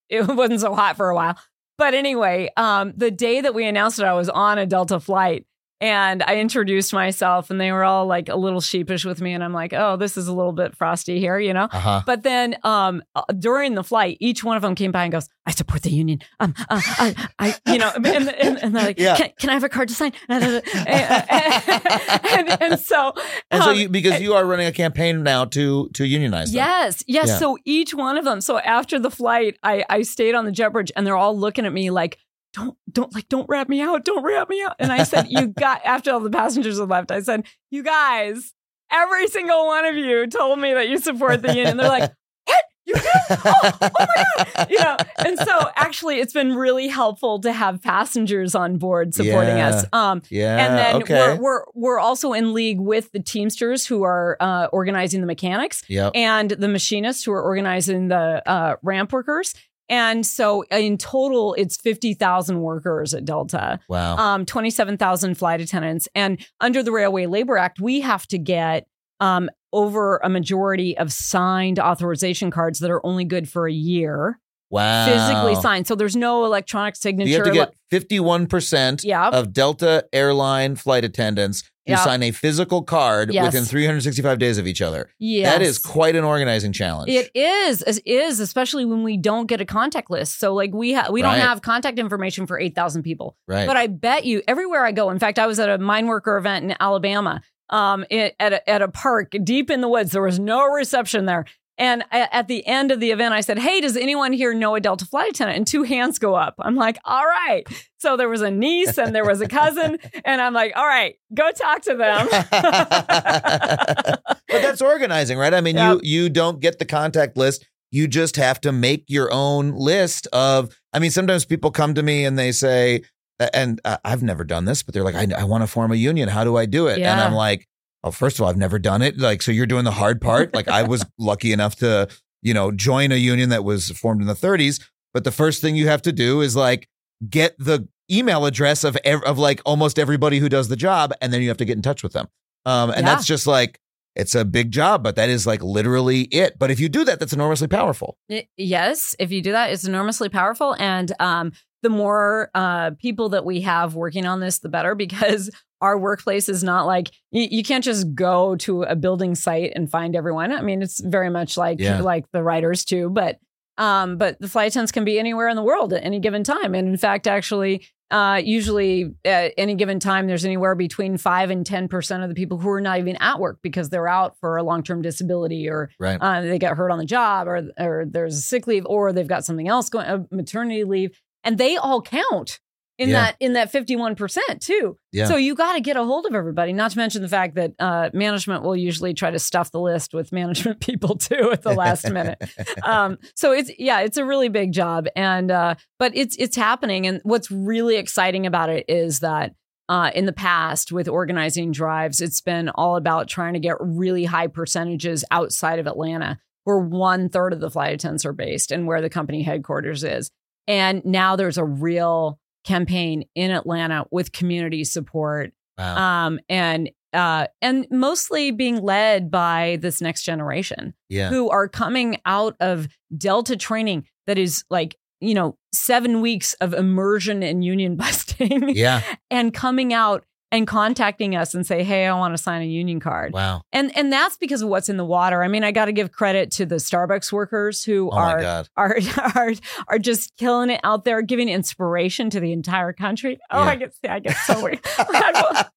B: it [laughs] wasn't so hot for a while. But anyway, um, the day that we announced it, I was on a Delta flight. And I introduced myself, and they were all like a little sheepish with me. And I'm like, "Oh, this is a little bit frosty here, you know."
A: uh-huh.
B: But then um, uh, during the flight, each one of them came by and goes, "I support the union." Um, uh, I, I, you know, and, and, and they're like,
A: Yeah.
B: can, "Can I have a card to sign?" [laughs] and, and so,
A: And so
B: um,
A: you because you are running a campaign now to to unionize them.
B: Yes, yes.
A: Yeah.
B: So each one of them. So after the flight, I I stayed on the jet bridge, and they're all looking at me like. Don't don't like don't rat me out don't rat me out and I said you [laughs] got after all the passengers had left I said you guys every single one of you told me that you support the union they're like what you did oh, oh my god you know and so actually it's been really helpful to have passengers on board supporting
A: Yeah.
B: us um
A: Yeah.
B: and then
A: okay.
B: we're, we're we're also in league with the Teamsters who are uh, organizing the mechanics
A: yep.
B: and the machinists who are organizing the uh, ramp workers. And so in total, it's 50,000 workers at Delta,
A: Wow.
B: um, 27,000 flight attendants. And under the Railway Labor Act, we have to get um, over a majority of signed authorization cards that are only good for a year,
A: wow.
B: physically signed. So there's no electronic signature.
A: You have to get fifty one percent
B: yeah.
A: of Delta airline flight attendants who sign a physical card
B: Yes.
A: within 365 days of each other.
B: yes.
A: That is quite an organizing challenge.
B: It is, it is, especially when we don't get a contact list. So like we ha- we
A: Right.
B: don't have contact information for eight thousand people.
A: right.
B: But I bet you everywhere I go. In fact, I was at a mine worker event in Alabama, um, it, at a, at a park deep in the woods. There was no reception there. And at the end of the event, I said, "Hey, does anyone here know a Delta flight attendant?" And two hands go up. I'm like, "All right." So there was a niece and there was a cousin, [laughs] and I'm like, "All right, go talk to them." [laughs]
A: but that's organizing, right? I mean,
B: Yep.
A: you you don't get the contact list. You just have to make your own list of. I mean, sometimes people come to me and they say, and uh, I've never done this, but they're like, I, I want to form a union. How do I do it? And I'm like, oh, first of all, I've never done it. Like, so you're doing the hard part. [laughs] Like, I was lucky enough to, you know, join a union that was formed in the 30s. But the first thing you have to do is like get the email address of ev- of like almost everybody who does the job, and then you have to get in touch with them. Um, and
B: Yeah.
A: that's just like it's a big job, but that is like literally it. But if you do that, that's enormously powerful.
B: Yes, if you do that, it's enormously powerful. And um, the more uh, people that we have working on this, the better [laughs] because our workplace is not like you, you can't just go to a building site and find everyone. I mean, it's very much like
A: Yeah.
B: like the writers too, but um, but the flight attendants can be anywhere in the world at any given time. And in fact, actually, uh, usually at any given time, there's anywhere between five and ten percent of the people who are not even at work because they're out for a long term disability or
A: Right.
B: uh, they got hurt on the job or or there's a sick leave or they've got something else going, a maternity leave, and they all count in
A: Yeah.
B: that in that fifty one percent too.
A: Yeah.
B: So you got to get a hold of everybody. Not to mention the fact that uh, management will usually try to stuff the list with management [laughs] people too at the last minute. [laughs] Um, so it's yeah, it's a really big job, and uh, but it's it's happening. And what's really exciting about it is that uh, in the past with organizing drives, it's been all about trying to get really high percentages outside of Atlanta, where one third of the flight attendants are based and where the company headquarters is. And now there's a real campaign in Atlanta with community support
A: Wow.
B: um, and uh, and mostly being led by this next generation
A: yeah.
B: who are coming out of Delta training that is like you know seven weeks of immersion in union [laughs] busting
A: Yeah.
B: and coming out and contacting us and say hey i want to sign a union card
A: Wow.
B: and and that's because of what's in the water i mean i got to give credit to the starbucks workers who
A: Oh
B: are are [laughs] are are just killing it out there, giving inspiration to the entire country. Oh,
A: Yeah.
B: I get I get so weird. [laughs] I,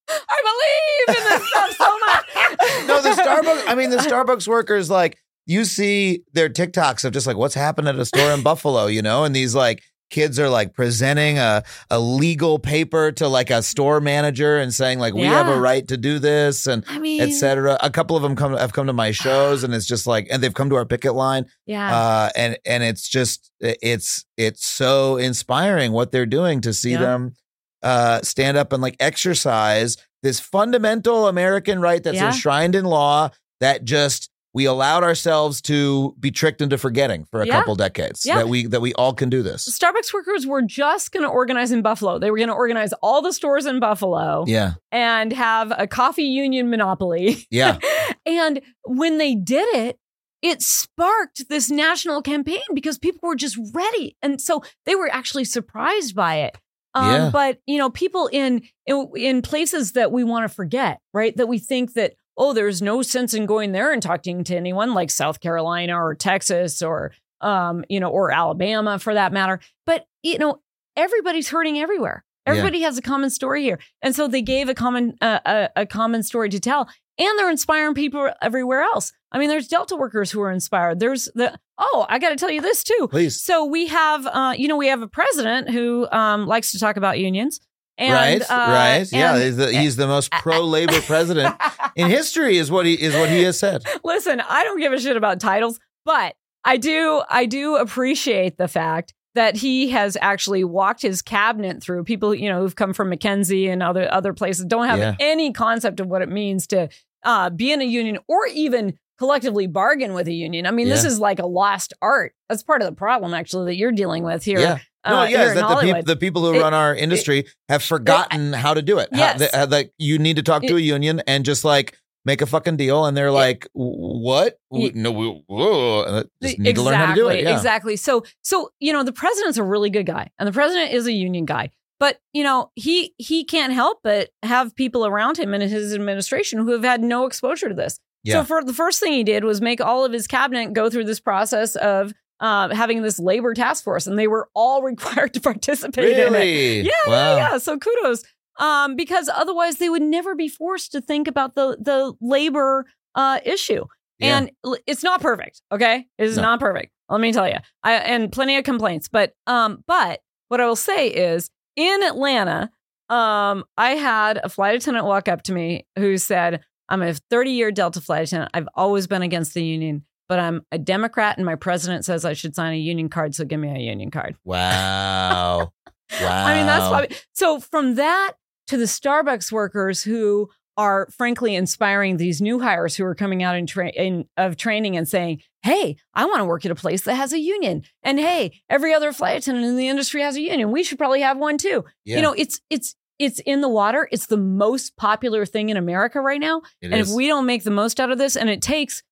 B: believe in this stuff so much. [laughs]
A: no, the Starbucks. I mean, the Starbucks workers, like, you see their TikToks of just like what's happened at a store in Buffalo, you know, and these like kids are like presenting a, a legal paper to like a store manager and saying like we have a right to do this and
B: I mean,
A: etc. A couple of them come have come to my shows and it's just like and they've come to our picket line
B: yeah,
A: uh, and and it's just it's it's so inspiring what they're doing to see
B: Yeah.
A: them uh, stand up and like exercise this fundamental American right that's
B: Yeah.
A: enshrined in law that just we allowed ourselves to be tricked into forgetting for a
B: Yeah.
A: couple decades
B: Yeah.
A: that we that we all can do this.
B: Starbucks workers were just going to organize in Buffalo. They were going to organize all the stores in Buffalo
A: Yeah,
B: and have a coffee union monopoly. [laughs]
A: yeah,
B: and when they did it, it sparked this national campaign because people were just ready. And so they were actually surprised by it. Um,
A: Yeah.
B: But, you know, people in, in in places that we want to forget, right? That we think that, oh, there's no sense in going there and talking to anyone like South Carolina or Texas or, um, you know, or Alabama for that matter. But, you know, everybody's hurting everywhere.
A: Yeah.
B: Everybody has a common story here. And so they gave a common uh, a, a common story to tell and they're inspiring people everywhere else. I mean, there's Delta workers who are inspired. There's the oh, I got to tell you this too.
A: please.
B: So we have, uh, you know, we have a president who um, likes to talk about unions. And,
A: right,
B: uh,
A: right, yeah.
B: and-
A: He's the, he's the most [laughs] pro labor president in history, is what he is what he has said. [laughs]
B: Listen, I don't give a shit about titles, but I do I do appreciate the fact that he has actually walked his cabinet through people, you know, who've come from McKinsey and other other places don't have
A: Yeah.
B: any concept of what it means to uh, be in a union or even collectively bargain with a union. I mean, this is like a lost art. That's part of the problem actually that you're dealing with here.
A: Yeah. No,
B: uh,
A: is that the, peop- the people who
B: It-
A: run our industry have forgotten how to do it.
B: Yes.
A: how- like you need to talk to a union and just like make a fucking deal, and they're like, "What?
B: It-
A: no, we whoa. Just need to learn how to do it."
B: Exactly,
A: Yeah.
B: Exactly. So, so you know, the president's a really good guy, and the president is a union guy. But you know, he he can't help but have people around him in his administration who have had no exposure to this.
A: Yeah.
B: So, for the first thing he did was make all of his cabinet go through this process of uh, having this labor task force, and they were all [laughs] required to participate in it.
A: Really?
B: Yeah,
A: Wow.
B: yeah, yeah. So kudos. Um, because otherwise they would never be forced to think about the the labor uh issue.
A: Yeah.
B: And it's not perfect, okay? It is
A: No.
B: not perfect. Let me tell you. I and plenty of complaints, but um but what I will say is in Atlanta, um I had a flight attendant walk up to me who said, "I'm a 30-year Delta flight attendant. I've always been against the union, but I'm a Democrat and my president says I should sign a union card, so give me a union card."
A: Wow. [laughs] wow.
B: I mean, that's probably so from that to the Starbucks workers who are frankly inspiring these new hires who are coming out in, tra- in of training and saying, "Hey, I want to work at a place that has a union." And hey, every other flight attendant in the industry has a union. We should probably have one too.
A: Yeah,
B: You know, it's it's it's in the water. It's the most popular thing in America right now.
A: it
B: and
A: is.
B: if we don't make the most out of this, and it takes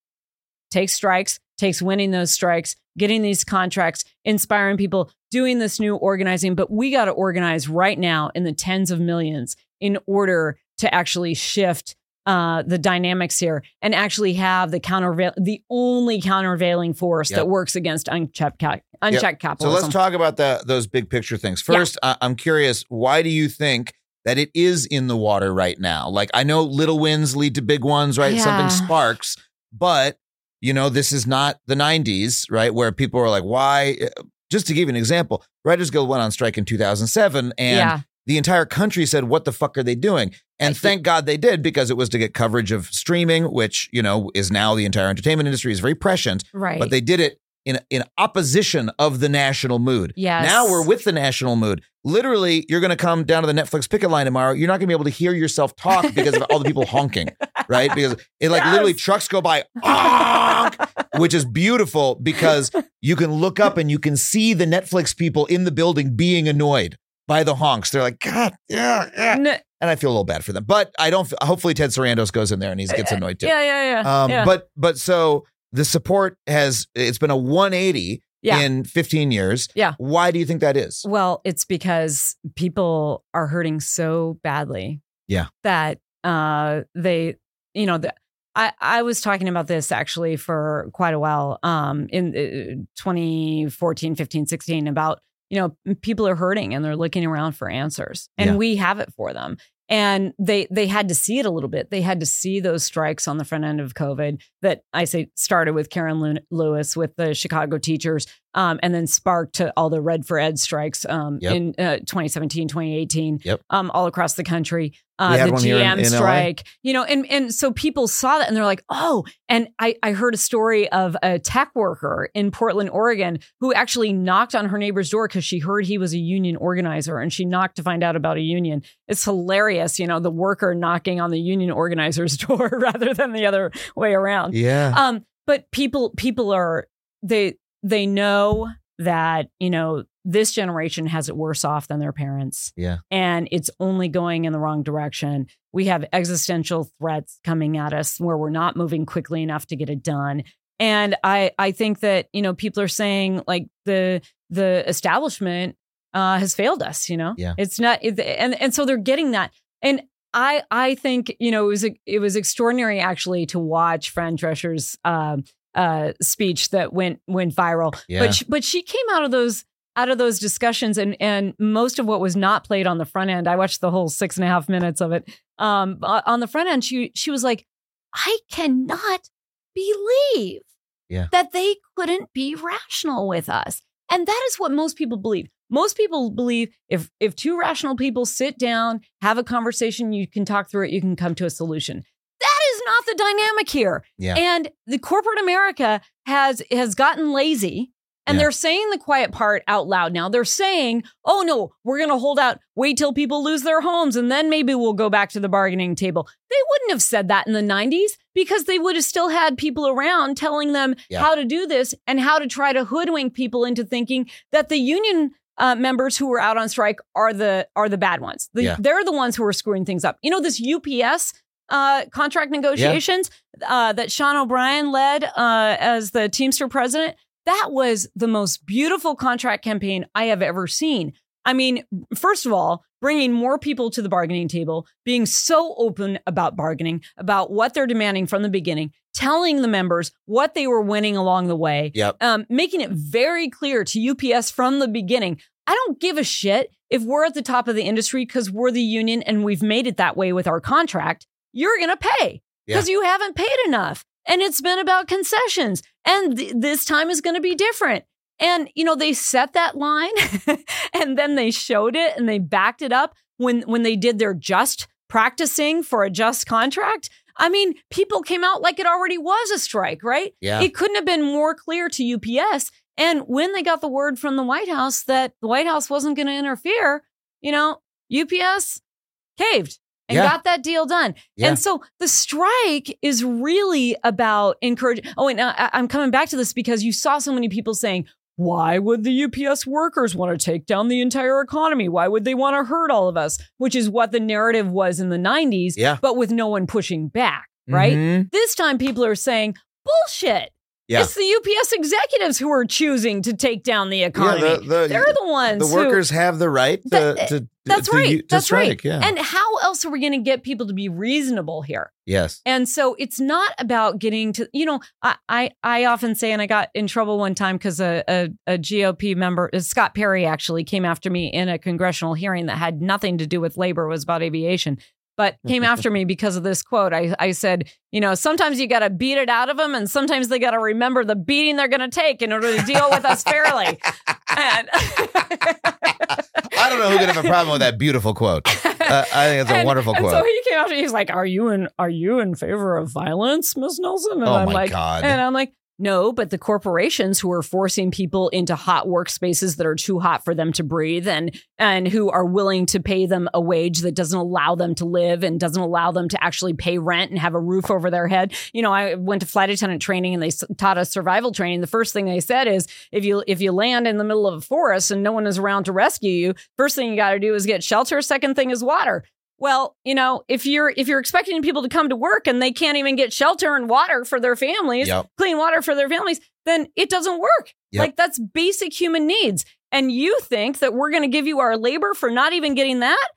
B: takes strikes, takes winning those strikes, getting these contracts, inspiring people, doing this new organizing. But we got to organize right now in the tens of millions in order to actually shift uh, the dynamics here and actually have the countervail, the only countervailing force
A: Yep.
B: that works against unchecked, ca- unchecked
A: So
B: capitalism.
A: let's talk about the, those big picture things. First, I- I'm curious, why do you think that it is in the water right now? Like, I know little wins lead to big ones, right?
B: Yeah.
A: Something sparks, but you know, this is not the 90s, right? Where people were like, why? Uh, just to give you an example, Writers Guild went on strike in 2007 and
B: yeah,
A: the entire country said, What the fuck are they doing? And thank God they did because it was to get coverage of streaming, which, you know, is now the entire entertainment industry is very prescient.
B: right.
A: But they did it in in opposition of the national mood.
B: Yes.
A: Now we're with the national mood. Literally, you're going to come down to the Netflix picket line tomorrow. You're not going to be able to hear yourself talk because of all the people honking, [laughs] right? Because it like
B: Yes.
A: literally trucks go by, [laughs] which is beautiful because you can look up and you can see the Netflix people in the building being annoyed by the honks. They're like, God, yeah, yeah.
B: N-
A: And I feel a little bad for them, but I don't. Hopefully, Ted Sarandos goes in there and he gets annoyed too.
B: yeah, yeah, yeah.
A: Um,
B: yeah.
A: But but so the support has it's been a 180
B: Yeah.
A: in 15 years.
B: Yeah.
A: Why do you think that is?
B: Well, it's because people are hurting so badly.
A: Yeah.
B: That uh they you know the I, I was talking about this actually for quite a while um in uh, 2014 15 16 about you know people are hurting and they're looking around for answers and
A: Yeah.
B: we have it for them and they they had to see it a little bit they had to see those strikes on the front end of covid that i say started with karen lewis with the chicago teachers um, and then sparked to all the red for ed strikes um,
A: Yep.
B: in uh, 2017 2018
A: Yep.
B: um, all across the country uh, the gm
A: in-
B: strike. You know and and so people saw that and they're like oh and i i heard a story of a tech worker in portland oregon who actually knocked on her neighbor's door because she heard he was a union organizer and she knocked to find out about a union. It's hilarious you know the worker knocking on the union organizer's [laughs] door rather than the other way around.
A: Yeah.
B: um but people people are they they know that you know this generation has it worse off than their parents
A: Yeah.
B: and it's only going in the wrong direction we have existential threats coming at us where we're not moving quickly enough to get it done and i i think that you know people are saying like the the establishment uh has failed us you know
A: Yeah.
B: it's not it, and and so they're getting that and I I think you know it was it was extraordinary actually to watch Fran Drescher's um, uh, speech that went went viral.
A: Yeah.
B: But she, but she came out of those out of those discussions and and most of what was not played on the front end. I watched the whole six and a half minutes of it. Um, on the front end, she she was like, I cannot believe
A: Yeah.
B: that they couldn't be rational with us. And that is what most people believe. Most people believe if if two rational people sit down, have a conversation, you can talk through it, you can come to a solution. That is not the dynamic here.
A: Yeah.
B: And the corporate America has has gotten lazy and
A: Yeah.
B: they're saying the quiet part out loud now. They're saying, "Oh no, we're going to hold out, wait till people lose their homes and then maybe we'll go back to the bargaining table." They wouldn't have said that in the 90s because they would have still had people around telling them
A: Yeah.
B: how to do this and how to try to hoodwink people into thinking that the union uh, members who were out on strike are the are the bad ones. The-
A: Yeah.
B: They're the ones who are screwing things up. You know this UPS uh, contract negotiations uh, that Sean O'Brien led uh, as the Teamster president. That was the most beautiful contract campaign I have ever seen. I mean, first of all, bringing more people to the bargaining table, being so open about bargaining, about what they're demanding from the beginning, telling the members what they were winning along the way,
A: Yep.
B: um, making it very clear to UPS from the beginning. I don't give a shit if we're at the top of the industry because we're the union and we've made it that way with our contract. You're going to pay because you haven't paid enough. And it's been about concessions. And th- this time is going to be different. And, you know, they set that line [laughs] and then they showed it and they backed it up when, when they did their just practicing for a just contract. I mean, people came out like it already was a strike, right?
A: Yeah.
B: It couldn't have been more clear to UPS. And when they got the word from the White House that the White House wasn't going to interfere, you know, UPS caved and
A: Yeah.
B: got that deal done.
A: Yeah.
B: And so the strike is really about encouraging. Oh, and I, I'm coming back to this because you saw so many people saying, why would the UPS workers want to take down the entire economy? Why would they want to hurt all of us? Which is what the narrative was in the 90s,
A: Yeah.
B: but with no one pushing back, right?
A: Mhm.
B: This time people are saying, bullshit.
A: Yeah.
B: It's the UPS executives who are choosing to take down the economy.
A: the- the-
B: They're the ones
A: The
B: who-
A: workers have the right to,
B: That-
A: to
B: That's
A: to,
B: right.
A: to
B: That's
A: strike.
B: right.
A: Yeah.
B: And how else are we going to get people to be reasonable here?
A: yes.
B: And so it's not about getting to, you know, I I, I often say, and I got in trouble one time because a, a, a GOP member, uh, Scott Perry, actually came after me in a congressional hearing that had nothing to do with labor, it was about aviation. But came [laughs] after me because of this quote. I, I said, you know, sometimes you got to beat it out of them, and sometimes they got to remember the beating they're going to take in order to deal with us fairly. [laughs] And
A: I don't know who could have a problem with that beautiful quote. Uh, I think it's a
B: And-
A: wonderful
B: and
A: quote.
B: so he came after me. He's like, "Are you in? Are you in favor of violence, Miss Nelson?" And
A: Oh
B: I'm
A: my
B: like,
A: God.
B: And I'm like, "No, but the corporations who are forcing people into hot workspaces that are too hot for them to breathe, and and who are willing to pay them a wage that doesn't allow them to live and doesn't allow them to actually pay rent and have a roof over their head. You know, I went to flight attendant training and they taught us survival training. The first thing they said is, if you if you land in the middle of a forest and no one is around to rescue you, first thing you got to do is get shelter. Second thing is water." Well, you know, if you're if you're expecting people to come to work and they can't even get shelter and water for their families,
A: Yep.
B: clean water for their families, then it doesn't work.
A: Yep.
B: Like that's basic human needs. And you think that we're going to give you our labor for not even getting that?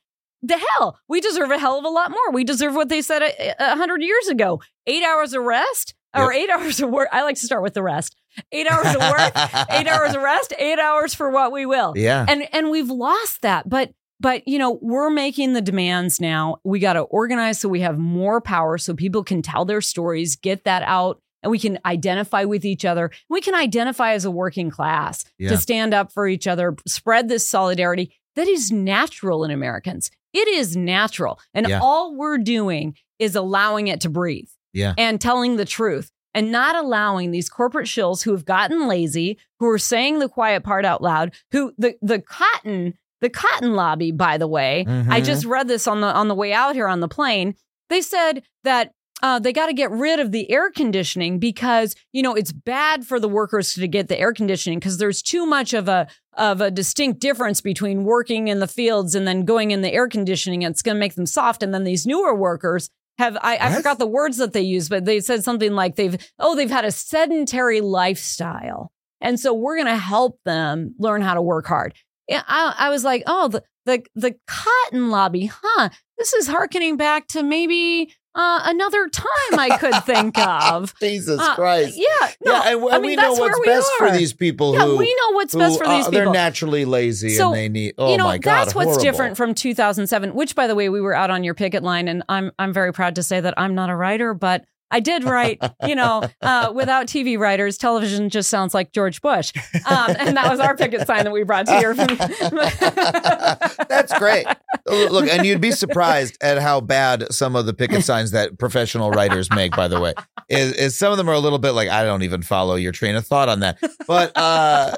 B: The hell, we deserve a hell of a lot more. We deserve what they said a, a hundred years ago: eight hours of rest or eight hours of work. I like to start with the rest. Eight hours of work, [laughs] eight hours of rest, eight hours for what we will
A: Yeah.
B: and and we've lost that but but you know we're making the demands now we got to organize so we have more power so people can tell their stories get that out and we can identify with each other we can identify as a working class
A: Yeah.
B: to stand up for each other spread this solidarity that is natural in americans it is natural and
A: Yeah.
B: all we're doing is allowing it to breathe
A: Yeah.
B: and telling the truth and not allowing these corporate shills who have gotten lazy, who are saying the quiet part out loud, who the the cotton the cotton lobby, by the way, I
A: Mhm.
B: just read this on the on the way out here on the plane. They said that uh, they got to get rid of the air conditioning because you know it's bad for the workers to get the air conditioning because there's too much of a of a distinct difference between working in the fields and then going in the air conditioning. It's going to make them soft, and then these newer workers have I, I forgot the words that they use, but they said something like they've oh they've had a sedentary lifestyle, and so we're going to help them learn how to work hard. Yeah, I, I was like, oh, the the the cotton lobby, huh? This is harkening back to maybe uh, another time I could think of. [laughs]
A: Jesus
B: Uh,
A: Christ.
B: Yeah, no,
A: yeah, and,
B: I
A: and
B: mean,
A: we know what's best for these people
B: Yeah,
A: who
B: we know what's
A: who,
B: best for these
A: uh,
B: people.
A: They're naturally lazy
B: So,
A: and they need. Oh
B: you know,
A: my god,
B: that's what's
A: horrible.
B: different from 2007. Which, by the way, we were out on your picket line, and I'm I'm very proud to say that I'm not a writer, but I did write. You know, uh, without TV writers, television just sounds like George Bush, um, and that was our picket sign that we brought to your. [laughs]
A: That's great. Look, and you'd be surprised at how bad some of the picket signs that professional writers make. By the way, is, is some of them are a little bit like I don't even follow your train of thought on that. But uh,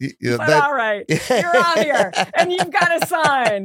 A: you know, that-
B: all right, you're on here, and you've got a sign.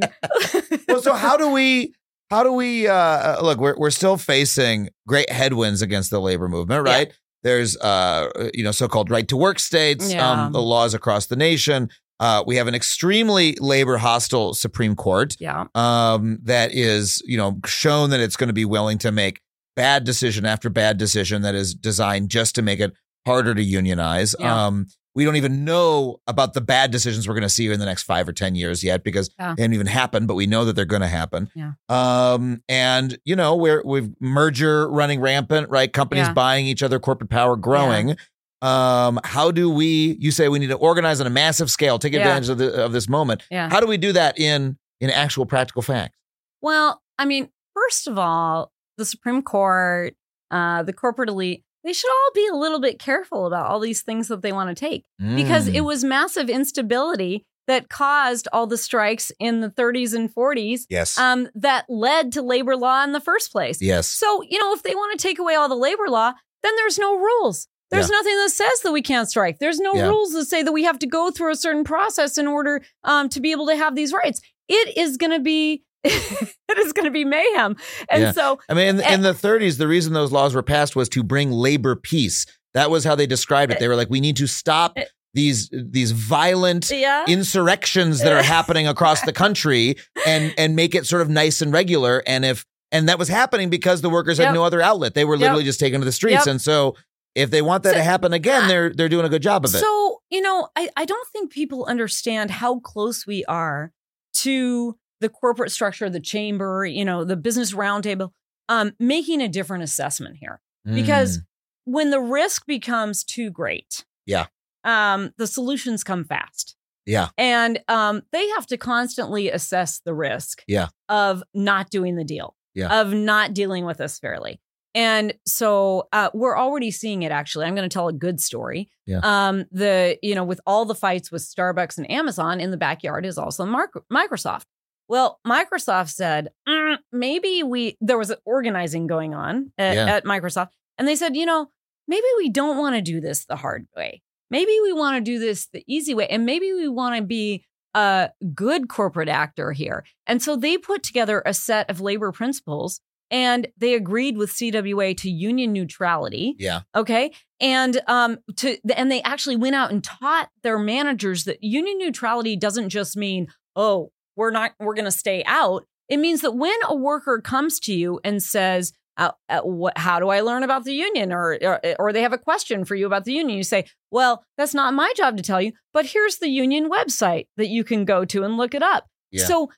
A: well, so how do we? How do we uh, look? We're we're still facing great headwinds against the labor movement,
B: Yeah.
A: right? There's uh, you know, so-called right to work states,
B: Yeah.
A: um, the laws across the nation. Uh, we have an extremely labor hostile Supreme Court
B: yeah,
A: um, that is, you know, shown that it's going to be willing to make bad decision after bad decision that is designed just to make it harder to unionize.
B: Yeah.
A: Um, we don't even know about the bad decisions we're going to see in the next five or ten years yet because
B: Yeah.
A: they haven't even happened, but we know that they're going to happen.
B: Yeah.
A: Um, and you know, we're we've merger running rampant, right? Companies
B: Yeah.
A: buying each other, corporate power growing. Um, how do we? You say we need to organize on a massive scale, take advantage of the of this moment.
B: yeah.
A: How do we do that in in actual practical fact?
B: Well, I mean, first of all, the Supreme Court, uh, the corporate elite, they should all be a little bit careful about all these things that they want to take because
A: Mm.
B: it was massive instability that caused all the strikes in the 30s and 40s
A: yes,
B: um, that led to labor law in the first place.
A: yes,
B: So, you know, if they want to take away all the labor law, then there's no rules. There's
A: Yeah.
B: nothing that says that we can't strike. There's no
A: Yeah.
B: rules that say that we have to go through a certain process in order um, to be able to have these rights. It is going to be [laughs] it is going to be mayhem. And
A: Yeah.
B: so
A: I mean, in,
B: Eh.
A: in the 30s, the reason those laws were passed was to bring labor peace. That was how they described it. They were like, we need to stop
B: Eh.
A: these these violent
B: yeah.
A: insurrections that are [laughs] happening across the country and and make it sort of nice and regular. And if and that was happening because the workers had
B: Yep.
A: no other outlet. They were
B: Yep.
A: literally just taken to the streets.
B: Yep.
A: And so if they want that
B: So-
A: to happen again, they're they're doing a good job of it.
B: So, you know, I, I don't think people understand how close we are to the corporate structure, the chamber, you know, the business roundtable, um, making a different assessment here. Because
A: Mm.
B: when the risk becomes too great,
A: Yeah.
B: um, the solutions come fast.
A: Yeah.
B: And um, they have to constantly assess the risk
A: Yeah.
B: of not doing the deal,
A: Yeah.
B: of not dealing with us fairly. And so uh, we're already seeing it actually. I'm going to tell a good story.
A: Yeah.
B: Um, the, you know, with all the fights with Starbucks and Amazon in the backyard is also Mark- Microsoft. Well, Microsoft said, "Mm, maybe we, there was organizing going on at,
A: Yeah.
B: at Microsoft. And they said, you know, maybe we don't want to do this the hard way. Maybe we want to do this the easy way. And maybe we want to be a good corporate actor here. And so they put together a set of labor principles and they agreed with CWA to union neutrality.
A: yeah.
B: Okay. And um to and they actually went out and taught their managers that union neutrality doesn't just mean, oh, we're not we're gonna stay out. It means that when a worker comes to you and says, uh, uh, what, how do I learn about the union? Or, or or they have a question for you about the union. You say, well, that's not my job to tell you, but here's the union website that you can go to and look it up.
A: Yeah.
B: So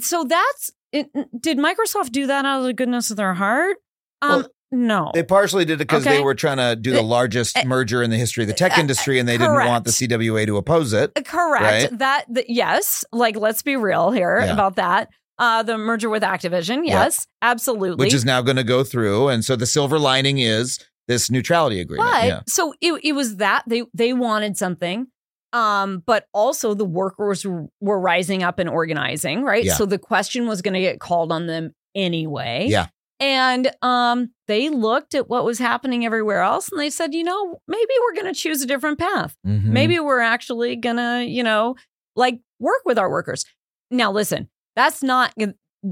B: so that's it, did Microsoft do that out of the goodness of their heart? Um,
A: Well,
B: no.
A: They partially did it because they were trying to do the largest
B: uh,
A: merger in the history of the tech
B: uh,
A: industry, and they didn't want the. CWA to oppose it.
B: Correct.
A: Right?
B: That, that yes, like let's be real here
A: Yeah.
B: about that. Uh, the merger with Activision,
A: Yeah.
B: yes, absolutely.
A: which is now going to go through. And so the silver lining is this neutrality agreement.
B: but
A: yeah.
B: so it, it was that they they wanted something. Um, but also the workers were, were rising up and organizing, right?
A: Yeah.
B: So the question was going to get called on them anyway.
A: Yeah.
B: And um, they looked at what was happening everywhere else and they said, you know, maybe we're going to choose a different path.
A: Mhm.
B: maybe we're actually gonna you know like work with our workers now listen that's not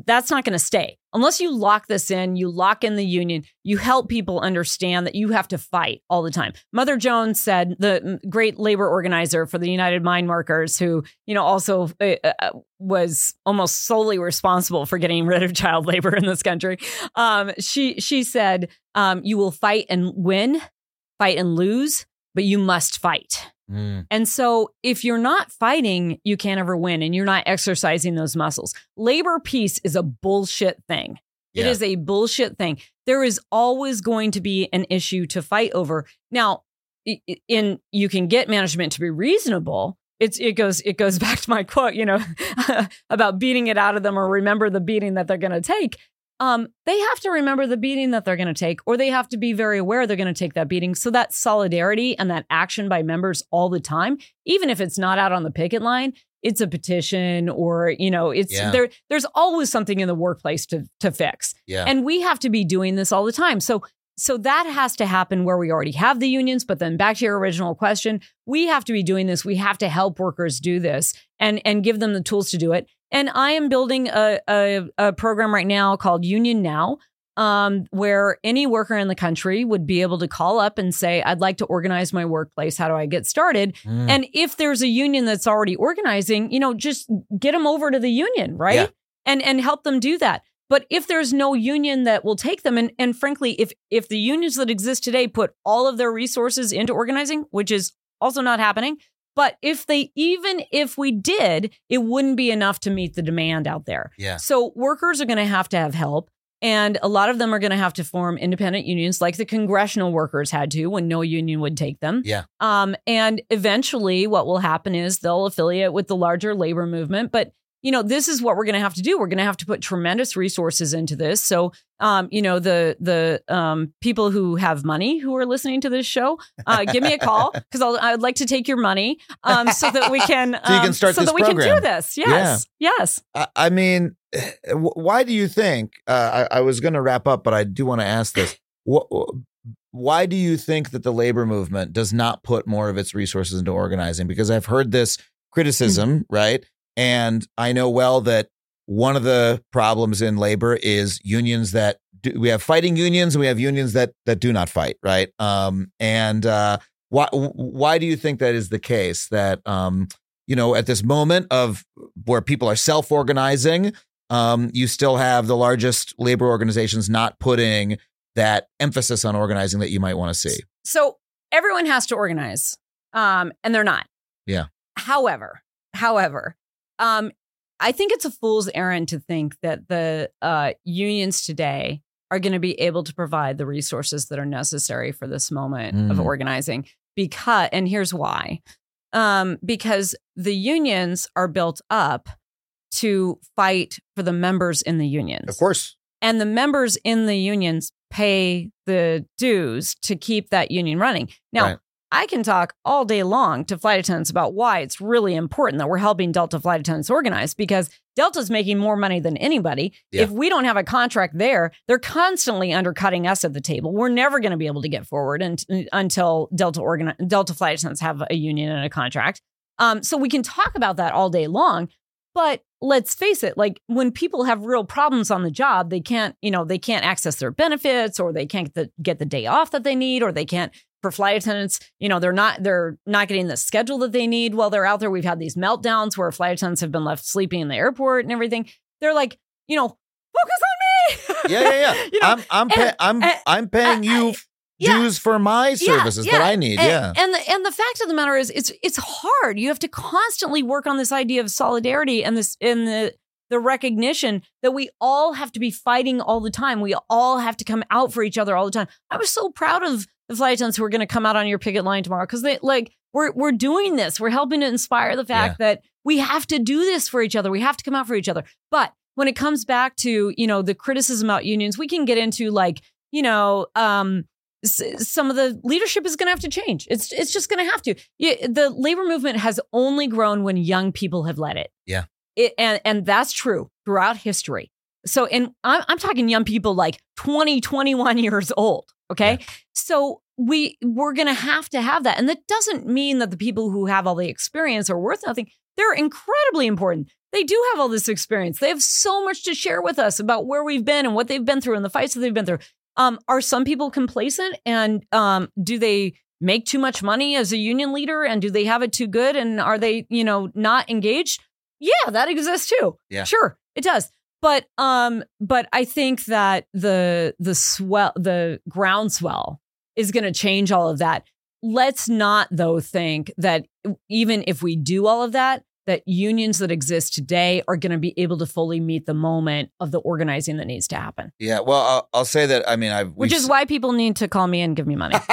B: that's not gonna stay. Unless you lock this in you lock in the union you help people understand that you have to fight all the time. Mother jones said the great labor organizer for the united mine workers who you know also uh, uh, was almost solely responsible for getting rid of child labor in this country. Um, she she said um, you will fight and win fight and lose but you must fight
A: Mm.
B: and so, if you're not fighting, you can't ever win and you're not exercising those muscles. Labor peace is a bullshit thing. It
A: Yeah.
B: is a bullshit thing. There is always going to be an issue to fight over. Now, in you can get management to be reasonable. It's it goes it goes [laughs] back to my quote, you know, [laughs] about beating it out of them or remember the beating that they're going to take. Um, they have to remember the beating that they're going to take, or they have to be very aware they're going to take that beating. So that solidarity and that action by members all the time, even if it's not out on the picket line, it's a petition or you know, it's
A: Yeah.
B: there. There's always something in the workplace to to fix,
A: Yeah.
B: and we have to be doing this all the time. So so that has to happen where we already have the unions. But then back to your original question, we have to be doing this. We have to help workers do this and and give them the tools to do it. And I am building a, a, a program right now called Union Now, um, where any worker in the country would be able to call up and say, I'd like to organize my workplace. How do I get started?
A: Mm.
B: And if there's a union that's already organizing, you know, just get them over to the union, right?
A: Yeah.
B: And and help them do that. But if there's no union that will take them, and and frankly, if if the unions that exist today put all of their resources into organizing, which is also not happening, but if they even if we did, it wouldn't be enough to meet the demand out there.
A: yeah.
B: So workers are going to have to have help. And a lot of them are going to have to form independent unions like the congressional workers had to when no union would take them.
A: Yeah.
B: Um, and eventually what will happen is they'll affiliate with the larger labor movement. But, you know, this is what we're going to have to do. We're going to have to put tremendous resources into this. So, um, you know, the, the, um, people who have money who are listening to this show, uh, give me a call [laughs] because I'd like to take your money, um, so that we can, [laughs]
A: So you can
B: um,
A: start
B: so that we can do this. Yes. Yes.
A: I, I mean, why do you think? Uh, I, I was going to wrap up, but I do want to ask this. What, why do you think that the labor movement does not put more of its resources into organizing? Because I've heard this criticism, right? And I know well that one of the problems in labor is unions that do, we have fighting unions and we have unions that that do not fight, right? Um, and uh, why why do you think that is the case? That um, you know, at this moment of where people are self organizing, um, you still have the largest labor organizations not putting that emphasis on organizing that you might want to see.
B: so everyone has to organize, um, and they're not.
A: Yeah.
B: However, however, um, I think it's a fool's errand to think that the uh, unions today are going to be able to provide the resources that are necessary for this moment of
A: Mm.
B: organizing. Because, and here's why: um, because the unions are built up to fight for the members in the unions
A: Of course.
B: and the members in the unions pay the dues to keep that union running. Now,
A: Right.
B: I can talk all day long to flight attendants about why it's really important that we're helping Delta flight attendants organize because Delta's making more money than anybody.
A: Yeah.
B: If we don't have a contract there, they're constantly undercutting us at the table. We're never going to be able to get forward unt- until Delta organi- Delta flight attendants have a union and a contract. Um, so we can talk about that all day long, but let's face it, like when people have real problems on the job, they can't, you know, they can't access their benefits or they can't get the, get the day off that they need or they can't for flight attendants, you know, they're not they're not getting the schedule that they need while they're out there. We've had these meltdowns where flight attendants have been left sleeping in the airport and everything. They're like, you know, focus on me.
A: Yeah, yeah, yeah. [laughs]
B: you know,
A: I'm I'm
B: and-
A: pay, I'm
B: and-
A: I'm paying you
B: I- yeah.
A: dues for my services that I need.
B: And,
A: yeah.
B: And the and the fact of the matter is it's it's hard. You have to constantly work on this idea of solidarity and this in the the recognition that we all have to be fighting all the time. We all have to come out for each other all the time. I was so proud of the flight attendants who are going to come out on your picket line tomorrow because they like we're we're doing this. We're helping to inspire the fact that we have to do this for each other. We have to come out for each other. But when it comes back to you know the criticism about unions, we can get into like you know um s- some of the leadership is going to have to change. It's it's just going to have to. Yeah, the labor movement has only grown when young people have led it.
A: Yeah.
B: It, and and that's true throughout history. So and I'm I'm talking young people like 20, 21 years old, okay? So we we're going to have to have that. And that doesn't mean that the people who have all the experience are worth nothing. They're incredibly important. They do have all this experience. They have so much to share with us about where we've been and what they've been through and the fights that they've been through. Um, are some people complacent and um, do they make too much money as a union leader and do they have it too good and are they you know not engaged? Yeah, that exists too.
A: Yeah.
B: sure, it does. But um, but I think that the the swell the groundswell is going to change all of that. Let's not though think that even if we do all of that, that unions that exist today are going to be able to fully meet the moment of the organizing that needs to happen.
A: Yeah. Well, I'll, I'll say that. I mean, I've
B: Which is why people need to call me and give me money. [laughs]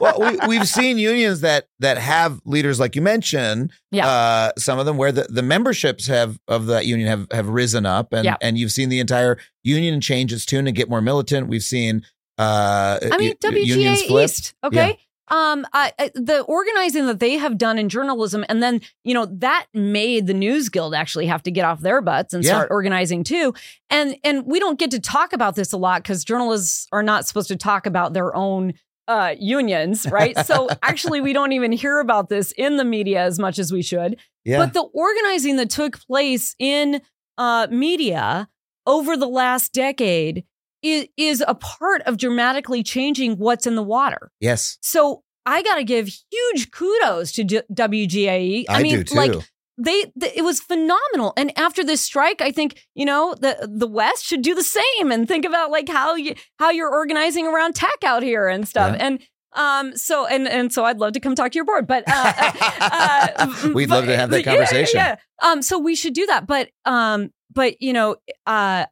A: well, we, we've seen unions that that have leaders like you mentioned.
B: Yeah.
A: Uh, some of them where the, the memberships have of that union have have risen up, and
B: Yeah.
A: and you've seen the entire union change its tune and get more militant. We've seen. Uh,
B: I mean,
A: u-
B: WGA. East, okay? Um, I, I, the organizing that they have done in journalism, and then you know that made the News Guild actually have to get off their butts and
A: Yeah.
B: start organizing too. And and we don't get to talk about this a lot because journalists are not supposed to talk about their own uh, unions, right? so [laughs] actually, we don't even hear about this in the media as much as we should.
A: Yeah.
B: But the organizing that took place in uh, media over the last decade is, is a part of dramatically changing what's in the water.
A: yes,
B: So I got to give huge kudos to WGAE.
A: I,
B: mean,
A: do too.
B: like they, th- it was phenomenal. And after this strike, I think you know the the West should do the same and think about like how you how you're organizing around tech out here and stuff.
A: Yeah.
B: And um, so and and so I'd love to come talk to your board, but uh, uh, uh, [laughs]
A: We'd
B: but-
A: love to have that conversation.
B: Yeah, Um, so we should do that. But um, but you know, uh,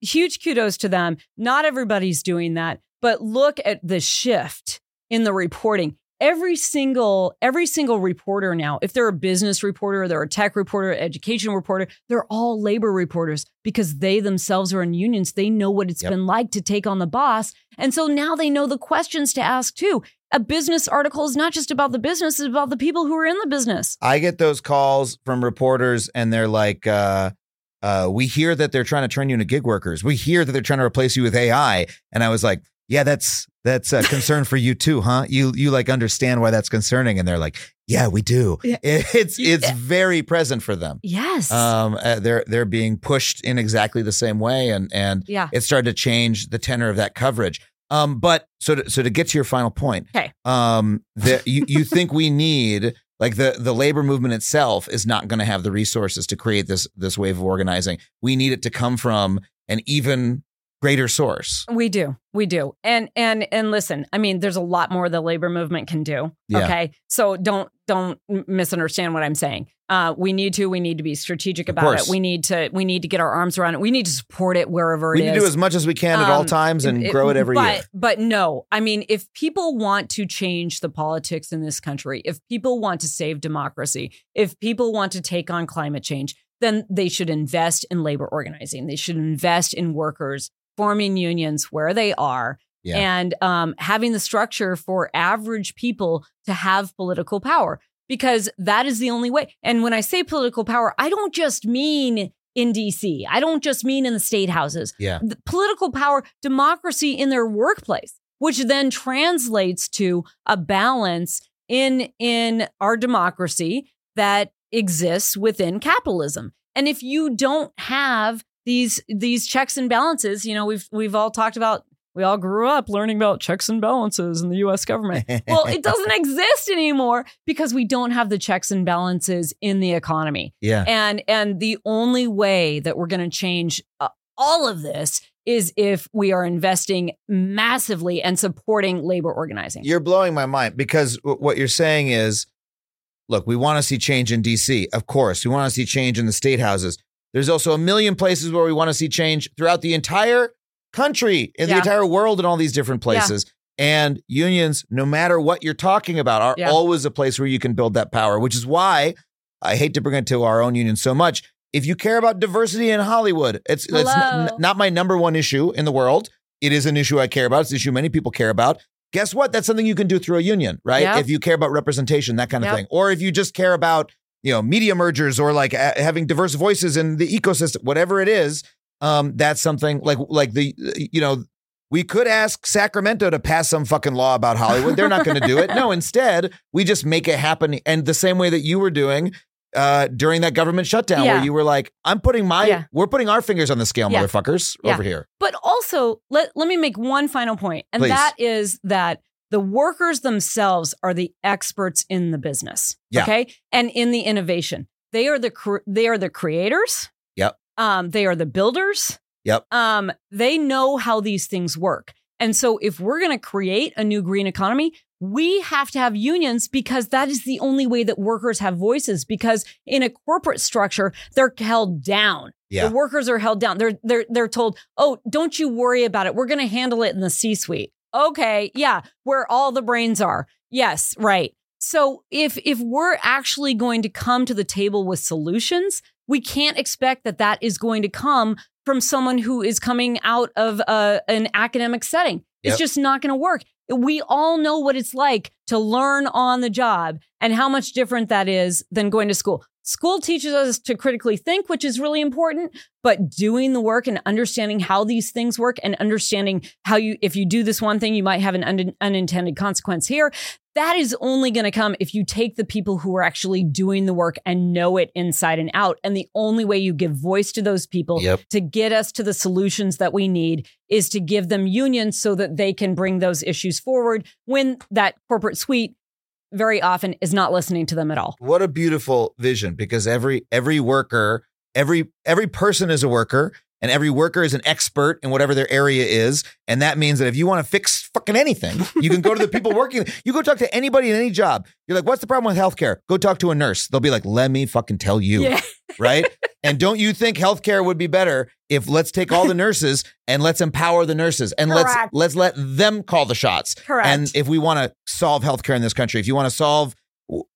B: huge kudos to them. Not everybody's doing that, but look at the shift in the reporting. Every single every single reporter now, if they're a business reporter, they're a tech reporter, education reporter, they're all labor reporters because they themselves are in unions. They know what it's
A: Yep.
B: been like to take on the boss. And so now they know the questions to ask too. A business article is not just about the business, it's about the people who are in the business.
A: I get those calls from reporters, and they're like, uh, uh, "We hear that they're trying to turn you into gig workers. We hear that they're trying to replace you with AI." And I was like, "Yeah, that's that's a concern for you too, huh? You you like understand why that's concerning?" And they're like, "Yeah, we do.
B: Yeah.
A: It's [laughs] it's
B: Yeah.
A: very present for them.
B: Yes.
A: Um, uh, they're they're being pushed in exactly the same way, and and
B: yeah.
A: it started to change the tenor of that coverage. Um, but so to, so to get to your final point,
B: Okay.
A: um, the, you you think we need like the the labor movement itself is not going to have the resources to create this this wave of organizing. We need it to come from an even greater source.
B: We do. We do. And and and listen, I mean, there's a lot more the labor movement can do.
A: Yeah.
B: Okay. So don't don't misunderstand what I'm saying. Uh, we need to we need to be strategic about it. We need to we need to get our arms around it. We need to support it wherever it is.
A: We
B: it
A: need
B: is.
A: to do as much as we can at all
B: Um,
A: times and
B: it-
A: grow it every
B: but,
A: year.
B: But no, I mean, if people want to change the politics in this country, if people want to save democracy, if people want to take on climate change, then they should invest in labor organizing. They should invest in workers forming unions where they are
A: Yeah.
B: and um, having the structure for average people to have political power because that is the only way. And when I say political power, I don't just mean in DC. I don't just mean in the state houses
A: Yeah.
B: the political power, democracy in their workplace, which then translates to a balance in in our democracy that exists within capitalism. And if you don't have these these checks and balances, you know, we've we've all talked about we all grew up learning about checks and balances in the US government. well, it [laughs] doesn't exist anymore because we don't have the checks and balances in the economy
A: Yeah.
B: and and the only way that we're going to change uh, all of this is if we are investing massively and supporting labor organizing.
A: You're blowing my mind because w- what you're saying is look, we want to see change in DC. Of course, we want to see change in the state houses. There's also a million places where we want to see change throughout the entire country, in the entire world, in all these different places. And unions, no matter what you're talking about, are
B: Yeah.
A: always a place where you can build that power, which is why I hate to bring it to our own union so much. If you care about diversity in Hollywood, it's, it's n- n- not my number one issue in the world. It is an issue I care about. It's an issue many people care about. Guess what? That's something you can do through a union, right?
B: Yep.
A: If you care about representation, that kind of
B: Yep.
A: thing. Or if you just care about, you know, media mergers or like a- having diverse voices in the ecosystem, whatever it is, um, that's something like like the you know we could ask Sacramento to pass some fucking law about Hollywood. They're not going to do it. No, instead we just make it happen. And the same way that you were doing uh, during that government shutdown,
B: Yeah.
A: where you were like, "I'm putting my,
B: Yeah.
A: we're putting our fingers on the scale,
B: Yeah.
A: motherfuckers, over here."
B: But also, let, let me make one final point, and
A: Please.
B: that is that the workers themselves are the experts in the business.
A: Yeah.
B: Okay. And in the innovation. They are the cre- they are the creators.
A: Yep.
B: Um, they are the builders.
A: Yep.
B: Um, they know how these things work. And so if we're gonna create a new green economy, we have to have unions because that is the only way that workers have voices. Because in a corporate structure, they're held down.
A: Yeah.
B: The workers are held down. They're they're they're told, "Oh, don't you worry about it. We're going to handle it in the C-suite." Okay, yeah, where all the brains are. Yes, right. So if if we're actually going to come to the table with solutions, we can't expect that that is going to come from someone who is coming out of uh, an academic setting. It's
A: Yep.
B: just not going to work. We all know what it's like to learn on the job and how much different that is than going to school. School teaches us to critically think, which is really important, but doing the work and understanding how these things work and understanding how you, if you do this one thing, you might have an un- unintended consequence here. That is only going to come if you take the people who are actually doing the work and know it inside and out. And the only way you give voice to those people
A: Yep.
B: to get us to the solutions that we need is to give them unions so that they can bring those issues forward when that corporate suite very often is not listening to them at all.
A: What a beautiful vision because every every worker, every every person is a worker and every worker is an expert in whatever their area is and that means that if you want to fix fucking anything, you can go to the people [laughs] working. You go talk to anybody in any job. You're like, "What's the problem with healthcare?" Go talk to a nurse. They'll be like, "Let me fucking tell you."
B: Yeah.
A: right? And don't you think healthcare would be better if let's take all the [laughs] nurses and let's empower the nurses and
B: Correct.
A: let's let's let them call the shots.
B: Correct.
A: And if we want to solve healthcare in this country, if you want to solve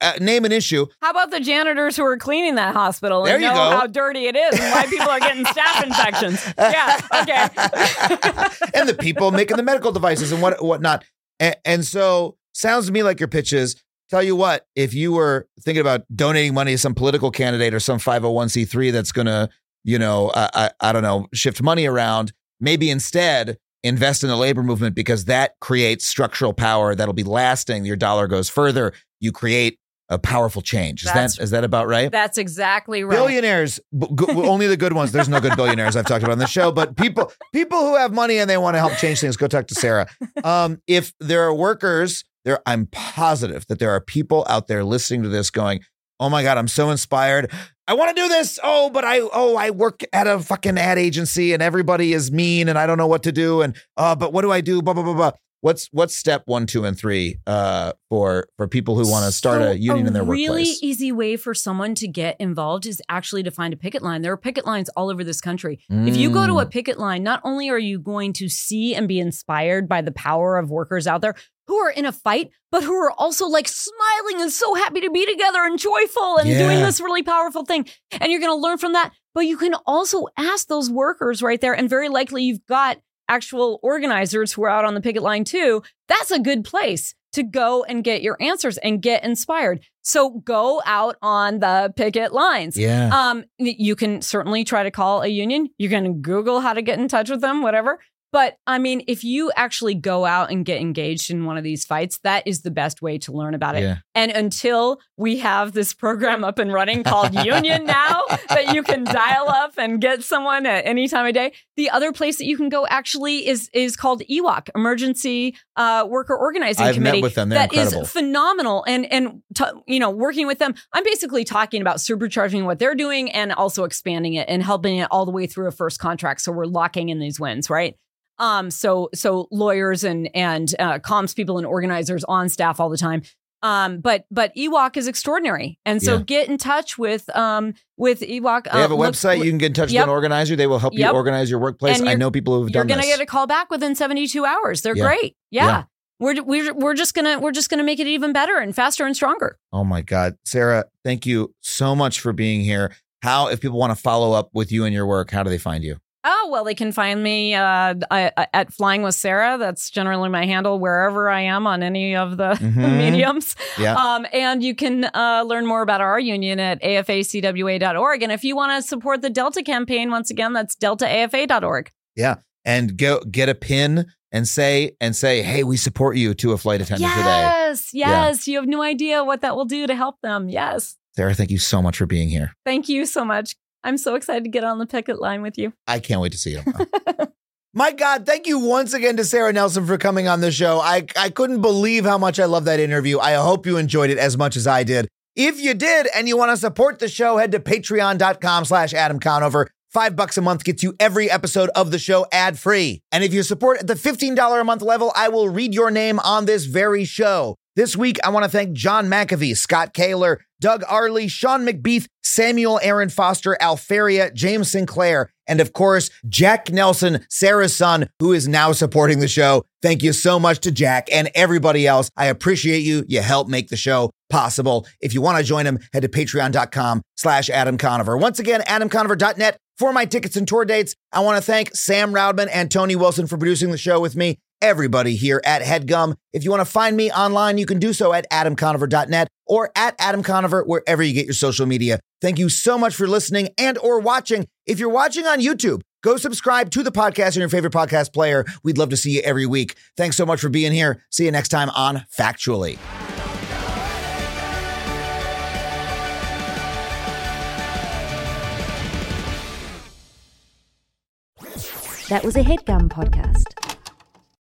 A: uh, name an issue,
B: How about the janitors who are cleaning that hospital
A: There
B: and
A: you
B: know
A: go.
B: how dirty it is and why people are getting staph [laughs] infections? Yeah, okay. [laughs]
A: and the people making the medical devices and what whatnot. And, and so sounds to me like your pitch is tell you what, if you were thinking about donating money to some political candidate or some 501c3 that's going to, you know, I, I, I don't know, shift money around, maybe instead invest in the labor movement because that creates structural power that'll be lasting. Your dollar goes further. You create a powerful change. Is
B: That's-
A: that is that about right?
B: That's exactly right.
A: Billionaires, b- only the good ones. There's no good billionaires I've talked about on the show, but people people who have money and they want to help change things, go talk to Sara. [laughs] Um, if there are workers, there I'm positive that there are people out there listening to this going, Oh my God, I'm so inspired. I want to do this. Oh, but I oh, I work at a fucking ad agency and everybody is mean and I don't know what to do. And uh, but what do I do? Blah blah blah blah. What's what's step one, two, and three uh for for people who want to start
B: So
A: a union in their
B: really
A: workplace?
B: Really easy way for someone to get involved is actually to find a picket line. There are picket lines all over this country. If you go to
A: Mm.
B: a picket line, not only are you going to see and be inspired by the power of workers out there who are in a fight, but who are also like smiling and so happy to be together and joyful and doing this really powerful thing. And you're going to learn from that. But you can also ask those workers right there. And very likely you've got actual organizers who are out on the picket line too. That's a good place to go and get your answers and get inspired. So go out on the picket lines.
A: yeah.
B: Um, you can certainly try to call a union. You can Google how to get in touch with them, whatever. But I mean, if you actually go out and get engaged in one of these fights, that is the best way to learn about it.
A: Yeah.
B: And until we have this program up and running called Union [laughs] Now that you can dial up and get someone at any time of day, the other place that you can go actually is is called EWOC, Emergency uh, Worker Organizing
A: I've met
B: Committee.
A: with them. They're
B: That is
A: incredible.
B: phenomenal. And and t- you know, working with them, I'm basically talking about supercharging what they're doing and also expanding it and helping it all the way through a first contract. So we're locking in these wins, right? Um, so so lawyers and and uh, comms people and organizers on staff all the time. Um, but but EWOC is extraordinary, and so
A: Yeah.
B: get in touch with um with EWOC.
A: They have a
B: uh, look-
A: website. you can get in touch with an organizer. They will help you organize your workplace. I know people who have done. It.
B: You're gonna
A: this.
B: get a call back within 72 hours. They're
A: Yeah.
B: great. Yeah.
A: Yeah.
B: We're, we're we're just gonna we're just gonna make it even better and faster and stronger.
A: Oh my God. Sara, thank you so much for being here. How, if people want to follow up with you and your work, how do they find you?
B: Oh, well, they can find me uh, I- at Flying with Sara. That's generally my handle wherever I am on any of the [laughs]
A: Mhm.
B: mediums.
A: Yeah.
B: Um, and you can uh, learn more about our union at afacwa.org. And if you want to support the Delta campaign, once again, that's deltaafa.org. Yeah.
A: And go get a pin and say, and say, hey, we support you to a flight attendant today.
B: Yes, yes. You have no idea what that will do to help them. Yes.
A: Sara, thank you so much for being here.
B: Thank you so much. I'm so excited to get on the picket line with you.
A: I can't wait to see you. [laughs] My God, thank you once again to Sara Nelson for coming on the show. I, I couldn't believe how much I love that interview. I hope you enjoyed it as much as I did. If you did and you want to support the show, head to patreon.com slash Adam Conover. Five bucks a month gets you every episode of the show ad free. And if you support at the $15 a month level, I will read your name on this very show. This week, I want to thank John McAfee, Scott Kaler, Doug Arley, Sean McBeath, Samuel Aaron Foster, Alferia, James Sinclair, and of course, Jack Nelson, Sara's son, who is now supporting the show. Thank you so much to Jack and everybody else. I appreciate you. You help make the show possible. If you want to join him, head to patreon.com slash Adam Conover. Once again, adamconover.net for my tickets and tour dates. I want to thank Sam Roudman and Tony Wilson for producing the show with me. Everybody here at HeadGum. If you want to find me online, you can do so at adamconover.net or at Adam Conover, wherever you get your social media. Thank you so much for listening and or watching. If you're watching on YouTube, go subscribe to the podcast in your favorite podcast player. We'd love to see you every week. Thanks so much for being here. See you next time on Factually.
E: That was a headgum podcast.